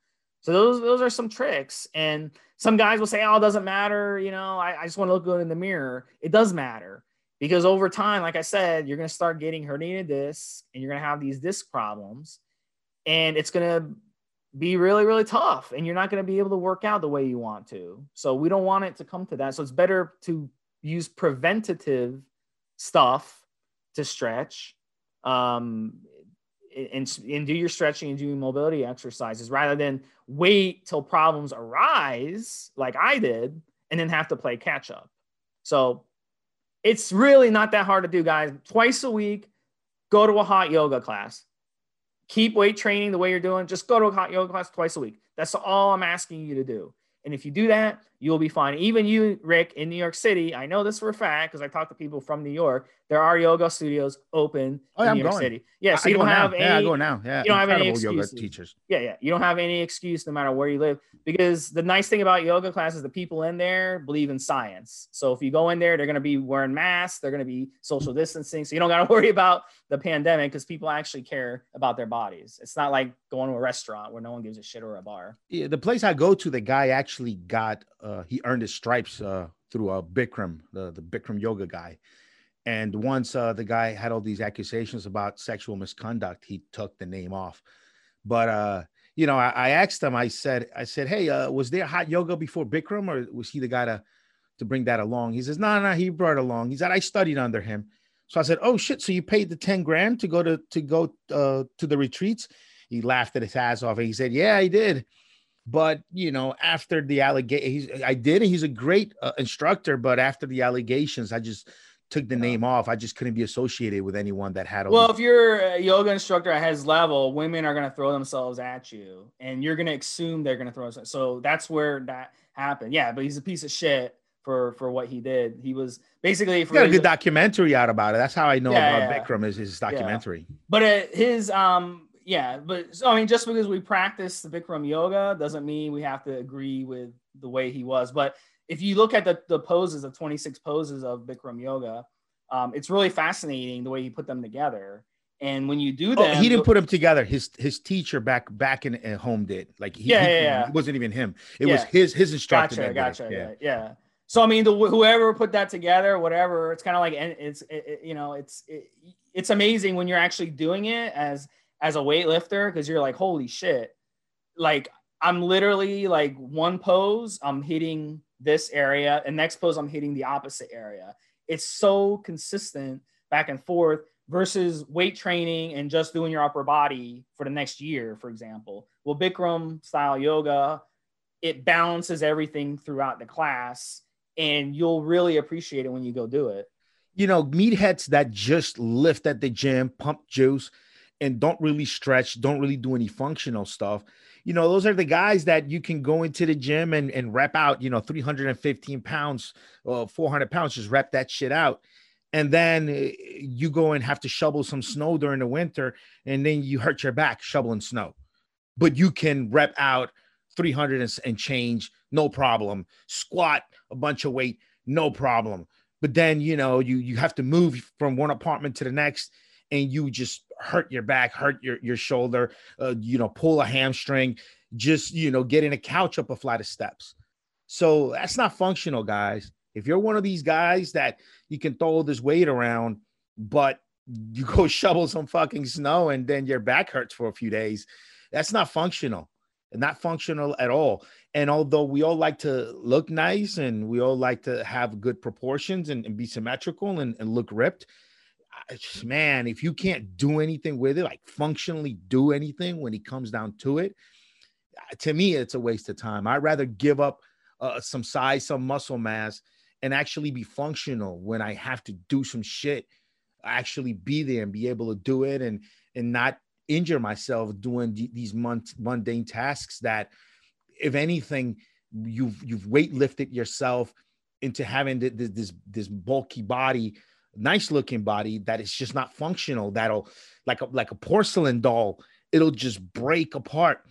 So those those are some tricks. And some guys will say, "Oh, it doesn't matter." You know, I, I just want to look good in the mirror. It does matter because over time, like I said, you're going to start getting herniated discs, and you're going to have these disc problems, and it's going to be really really tough and you're not going to be able to work out the way you want to so we don't want it to come to that so it's better to use preventative stuff to stretch um, and, and do your stretching and doing mobility exercises rather than wait till problems arise like i did and then have to play catch up so it's really not that hard to do guys twice a week go to a hot yoga class keep weight training the way you're doing. Just go to a hot yoga class twice a week. That's all I'm asking you to do. And if you do that, you'll be fine. Even you, Rick, in New York City, I know this for a fact because I talk to people from New York. There are yoga studios open oh, yeah, in New York going. City. Yeah, so I you don't have now. any. Yeah, I go now. Yeah, you don't have any excuses. yoga teachers. Yeah, yeah. You don't have any excuse no matter where you live because the nice thing about yoga classes, is the people in there believe in science. So if you go in there, they're going to be wearing masks. They're going to be social distancing. So you don't got to *laughs* worry about the pandemic because people actually care about their bodies. It's not like going to a restaurant where no one gives a shit or a bar. Yeah, the place I go to, the guy actually got uh, he earned his stripes uh, through a Bikram, the the Bikram yoga guy. And once uh, the guy had all these accusations about sexual misconduct, he took the name off. But uh, you know, I, I asked him. I said, I said, hey, uh, was there hot yoga before Bikram, or was he the guy to to bring that along? He says, no, no, he brought along. He said, I studied under him. So I said, oh shit, so you paid the ten grand to go to to go uh, to the retreats? He laughed at his ass off, he said, yeah, I did. But you know, after the allegation, I did. He's a great uh, instructor, but after the allegations, I just took the Yeah. name off. I just couldn't be associated with anyone that had. all Well, if you're a yoga instructor at his level, women are going to throw themselves at you, and you're going to assume they're going to throw. Themselves. So that's where that happened. Yeah, but he's a piece of shit for for what he did. He was basically he got a good documentary out about it. That's how I know Yeah, about yeah. Bikram is his documentary. But uh, his um yeah, but so I mean, just because we practice the Bikram yoga doesn't mean we have to agree with the way he was. But if you look at the the poses of 26 poses of Bikram yoga, um, it's really fascinating the way he put them together. And when you do Oh, he didn't put them together. His his teacher back back in at home did. Like he, Yeah, he- yeah, yeah. it wasn't even him. It was his his instructor. Gotcha, that gotcha. Yeah. Yeah. yeah. So I mean, the, whoever put that together, whatever, it's kind of like and it's it, it- you know it's it, it's amazing when you're actually doing it as as a weightlifter because you're like holy shit, like I'm literally like one pose I'm hitting this area and next pose I'm hitting the opposite area. It's so consistent back and forth versus weight training and just doing your upper body for the next year, for example. Well, Bikram style yoga, it balances everything throughout the class and you'll really appreciate it when you go do it. you know, meatheads that just lift at the gym, pump juice, and don't really stretch, don't really do any functional stuff. You know, those are the guys that you can go into the gym and, and rep out, you know, 315 pounds or 400 pounds, just rep that shit out. And then uh, you go and have to shovel some snow during the winter, and then you hurt your back shoveling snow. but you can rep out 300 and, and change, no problem. Squat a bunch of weight, no problem. But then you know you you have to move from one apartment to the next, and you just hurt your back, hurt your your shoulder, uh, you know, pull a hamstring, just you know, getting a couch up a flight of steps. So that's not functional, guys. If you're one of these guys that you can throw this weight around, but you go *laughs* shovel some fucking snow and then your back hurts for a few days, that's not functional. Not functional at all. And although we all like to look nice and we all like to have good proportions and, and be symmetrical and, and look ripped, man, if you can't do anything with it, like functionally do anything when it comes down to it, to me, it's a waste of time. I'd rather give up uh, some size, some muscle mass, and actually be functional when I have to do some shit. Actually, be there and be able to do it, and and not injure myself doing d- these mundane tasks. That, if anything, you've you've weightlifted yourself into having this this, this bulky body nice looking body that is just not functional that'll like a like a porcelain doll it'll just break apart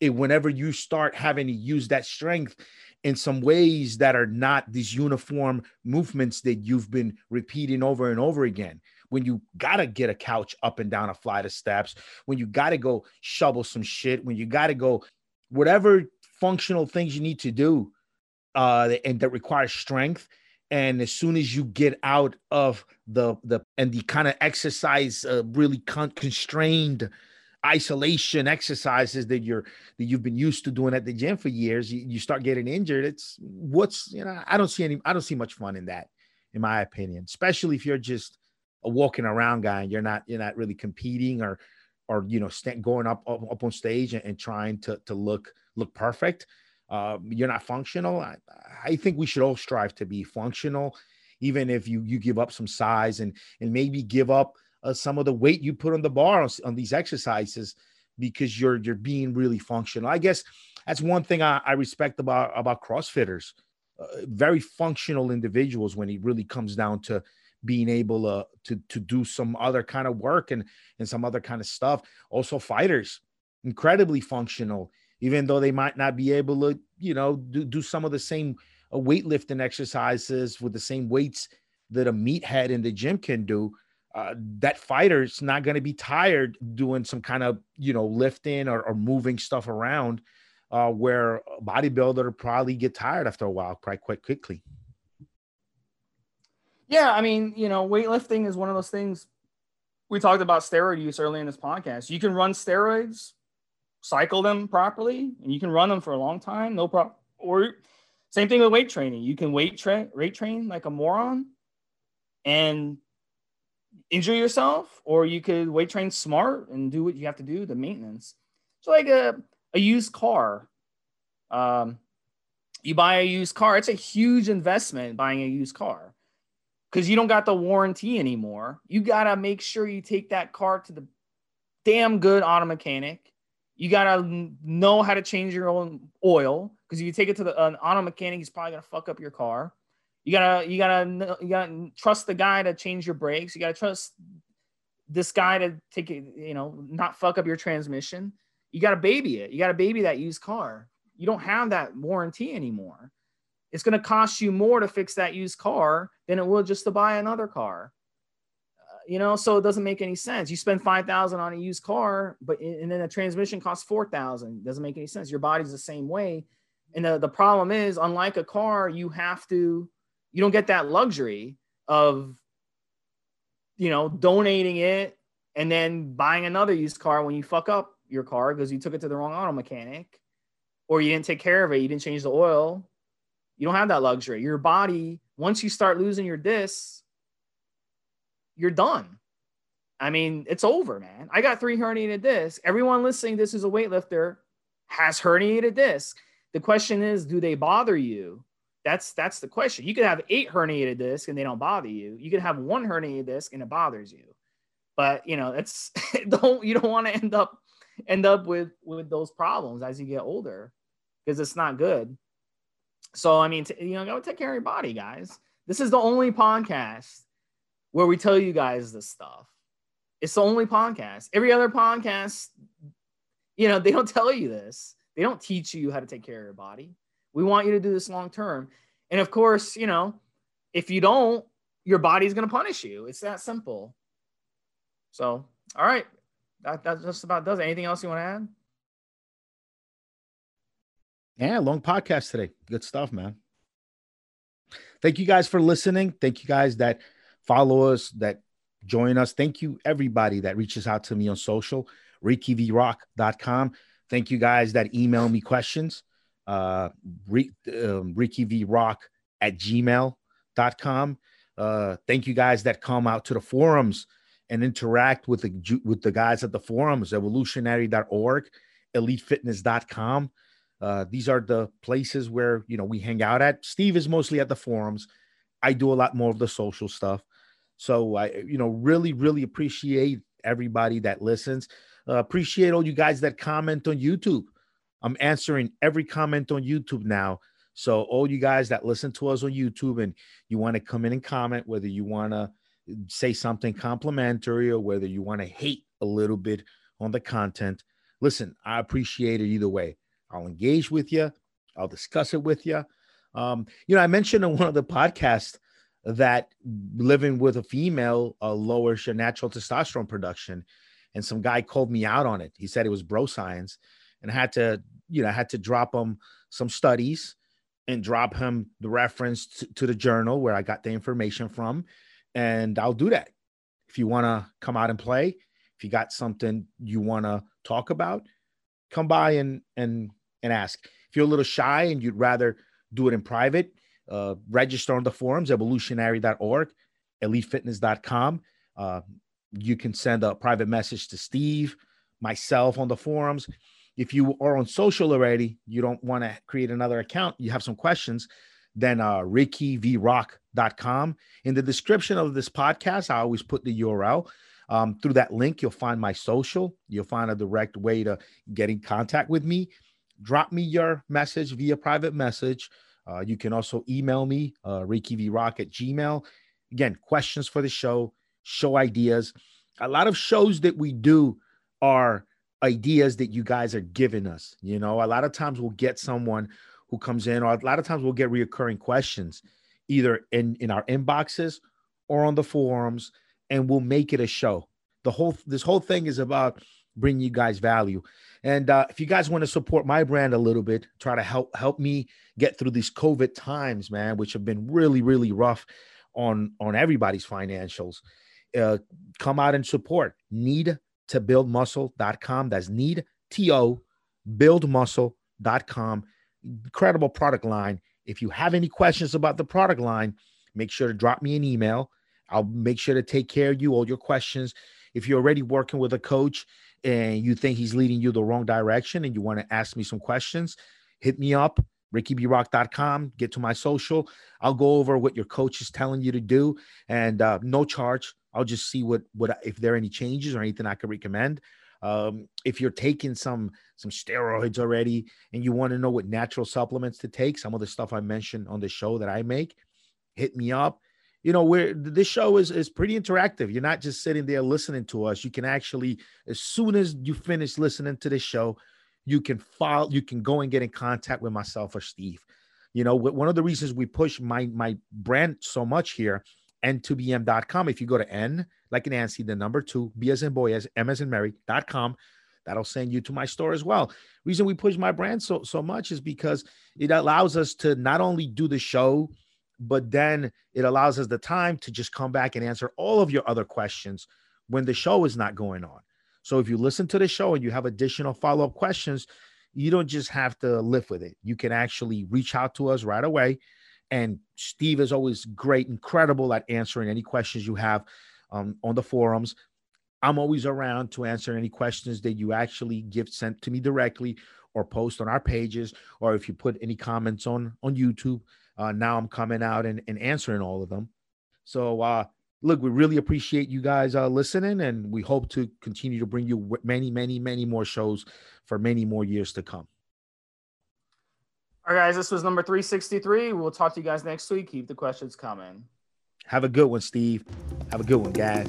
it, whenever you start having to use that strength in some ways that are not these uniform movements that you've been repeating over and over again. When you gotta get a couch up and down a flight of steps, when you gotta go shovel some shit, when you gotta go whatever functional things you need to do, uh, and that requires strength. And as soon as you get out of the the and the kind of exercise uh, really con- constrained isolation exercises that you're that you've been used to doing at the gym for years you, you start getting injured it's what's you know i don't see any i don't see much fun in that in my opinion especially if you're just a walking around guy and you're not you're not really competing or or you know st- going up, up up on stage and, and trying to to look look perfect uh, you're not functional I, I think we should all strive to be functional even if you you give up some size and and maybe give up uh, some of the weight you put on the bar on, on, these exercises because you're you're being really functional. I guess that's one thing I, I respect about about CrossFitters, uh, very functional individuals when it really comes down to being able uh, to to do some other kind of work and and some other kind of stuff. Also, fighters, incredibly functional, even though they might not be able to you know do, do some of the same uh, weightlifting exercises with the same weights that a meathead in the gym can do uh, that fighter's not going to be tired doing some kind of you know lifting or, or moving stuff around uh, where a bodybuilder probably get tired after a while quite quite quickly. Yeah i mean you know weightlifting is one of those things we talked about steroid use early in this podcast. You can run steroids cycle them properly and you can run them for a long time no problem or same thing with weight training you can weight train weight train like a moron and injure yourself, or you could weight train smart and do what you have to do, the maintenance. So like a, a used car. Um, you buy a used car, it's a huge investment buying a used car because you don't got the warranty anymore. You got to make sure you take that car to the damn good auto mechanic. You got to know how to change your own oil because if you take it to the an auto mechanic, he's probably to fuck up your car. You gotta, you gotta, you gotta trust the guy to change your brakes. You gotta trust this guy to take it, you know, not fuck up your transmission. You gotta baby it. You gotta baby that used car. You don't have that warranty anymore. It's gonna cost you more to fix that used car than it will just to buy another car. You know, so it doesn't make any sense. You spend five thousand on a used car, but and then the transmission costs four thousand. Doesn't make any sense. Your body's the same way. And the, the problem is, unlike a car, you have to you don't get that luxury of you know donating it and then buying another used car when you fuck up your car because you took it to the wrong auto mechanic or you didn't take care of it you didn't change the oil you don't have that luxury your body once you start losing your discs you're done i mean it's over man i got three herniated discs everyone listening this is a weightlifter has herniated discs the question is do they bother you that's that's the question. You could have eight herniated discs and they don't bother you. You could have one herniated disc and it bothers you. But you know, it's *laughs* don't you don't want to end up end up with with those problems as you get older because it's not good. So I mean, t- you know, go take care of your body, guys. This is the only podcast where we tell you guys this stuff. It's the only podcast. Every other podcast You know, they don't tell you this. They don't teach you how to take care of your body. We want you to do this long term. And of course, you know, if you don't, your body's going to punish you. It's that simple. So, all right. That, that just about does it. Anything else you want to add? Yeah, long podcast today. Good stuff, man. Thank you guys for listening. Thank you guys that follow us, that join us. Thank you, everybody that reaches out to me on social, rickyvrock.com. Thank you guys that email me questions, uh, um, rickyvrock at gmail.com. Uh, thank you guys that come out to the forums and interact with the with the guys at the forums, evolutionary.org, elitefitness.com. Uh, these are the places where you know we hang out at. Steve is mostly at the forums. I do a lot more of the social stuff. So I, you know, really, really appreciate everybody that listens. Uh, appreciate all you guys that comment on YouTube. I'm answering every comment on YouTube now. So all you guys that listen to us on YouTube and you want to come in and comment, whether you want to say something complimentary or whether you want to hate a little bit on the content, listen, I appreciate it either way. I'll engage with you. I'll discuss it with you. Um, you know, I mentioned in one of the podcasts that living with a female uh, lowers your natural testosterone production, and some guy called me out on it. He said it was bro science, and I had to, you know, I had to drop him some studies and drop him the reference to, to the journal where I got the information from, and I'll do that. If you want to come out and play, if you got something you want to talk about, come by and and and ask. If you're a little shy and you'd rather do it in private, uh, register on the forums, evolutionary.org, elitefitness.com. Uh, you can send a private message to Steve, myself on the forums. If you are on social already, you don't want to create another account, you have some questions, then uh, rickyvrock.com. In the description of this podcast, I always put the URL. Um, through that link, you'll find my social. You'll find a direct way to get in contact with me. Drop me your message via private message. Uh, you can also email me, uh, rickyvrock at gmail. Again, questions for the show, show ideas. A lot of shows that we do are ideas that you guys are giving us. You know, a lot of times we'll get someone who comes in, or a lot of times we'll get reoccurring questions either in, in our inboxes or on the forums and we'll make it a show. The whole this whole thing is about bringing you guys value. And uh, if you guys want to support my brand a little bit, try to help help me get through these COVID times, man, which have been really really rough on on everybody's financials. Uh, come out and support. Need to build muscle.com. That's need to build muscle.com. Incredible product line. If you have any questions about the product line, make sure to drop me an email I'll make sure to take care of you, all your questions. If you're already working with a coach and you think he's leading you the wrong direction and you want to ask me some questions, hit me up, rickyvrock.com, get to my social. I'll go over what your coach is telling you to do and uh, no charge. I'll just see what, what, if there are any changes or anything I could recommend. Um, if you're taking some some steroids already and you want to know what natural supplements to take, some of the stuff I mentioned on the show that I make, hit me up you know where this show is is pretty interactive. You're not just sitting there listening to us. You can actually as soon as you finish listening to this show you can follow you can go and get in contact with myself or steve. You know one of the reasons we push my my brand so much here n2bm.com if you go to n like nancy the number two b as in boy as m as in mary.com that'll send you to my store as well. Reason we push my brand so so much is because it allows us to not only do the show but then it allows us the time to just come back and answer all of your other questions when the show is not going on. So if you listen to the show and you have additional follow up questions, you don't just have to live with it. You can actually reach out to us right away. And Steve is always great, incredible at answering any questions you have um, on the forums. I'm always around to answer any questions that you actually give sent to me directly or post on our pages, or if you put any comments on on YouTube. Uh, now I'm coming out and, and answering all of them. So, uh, look, we really appreciate you guys uh, listening, and we hope to continue to bring you many, many, many more shows for many more years to come. All right, guys, this was number 363. We'll talk to you guys next week. Keep the questions coming. Have a good one, Steve. Have a good one, guys.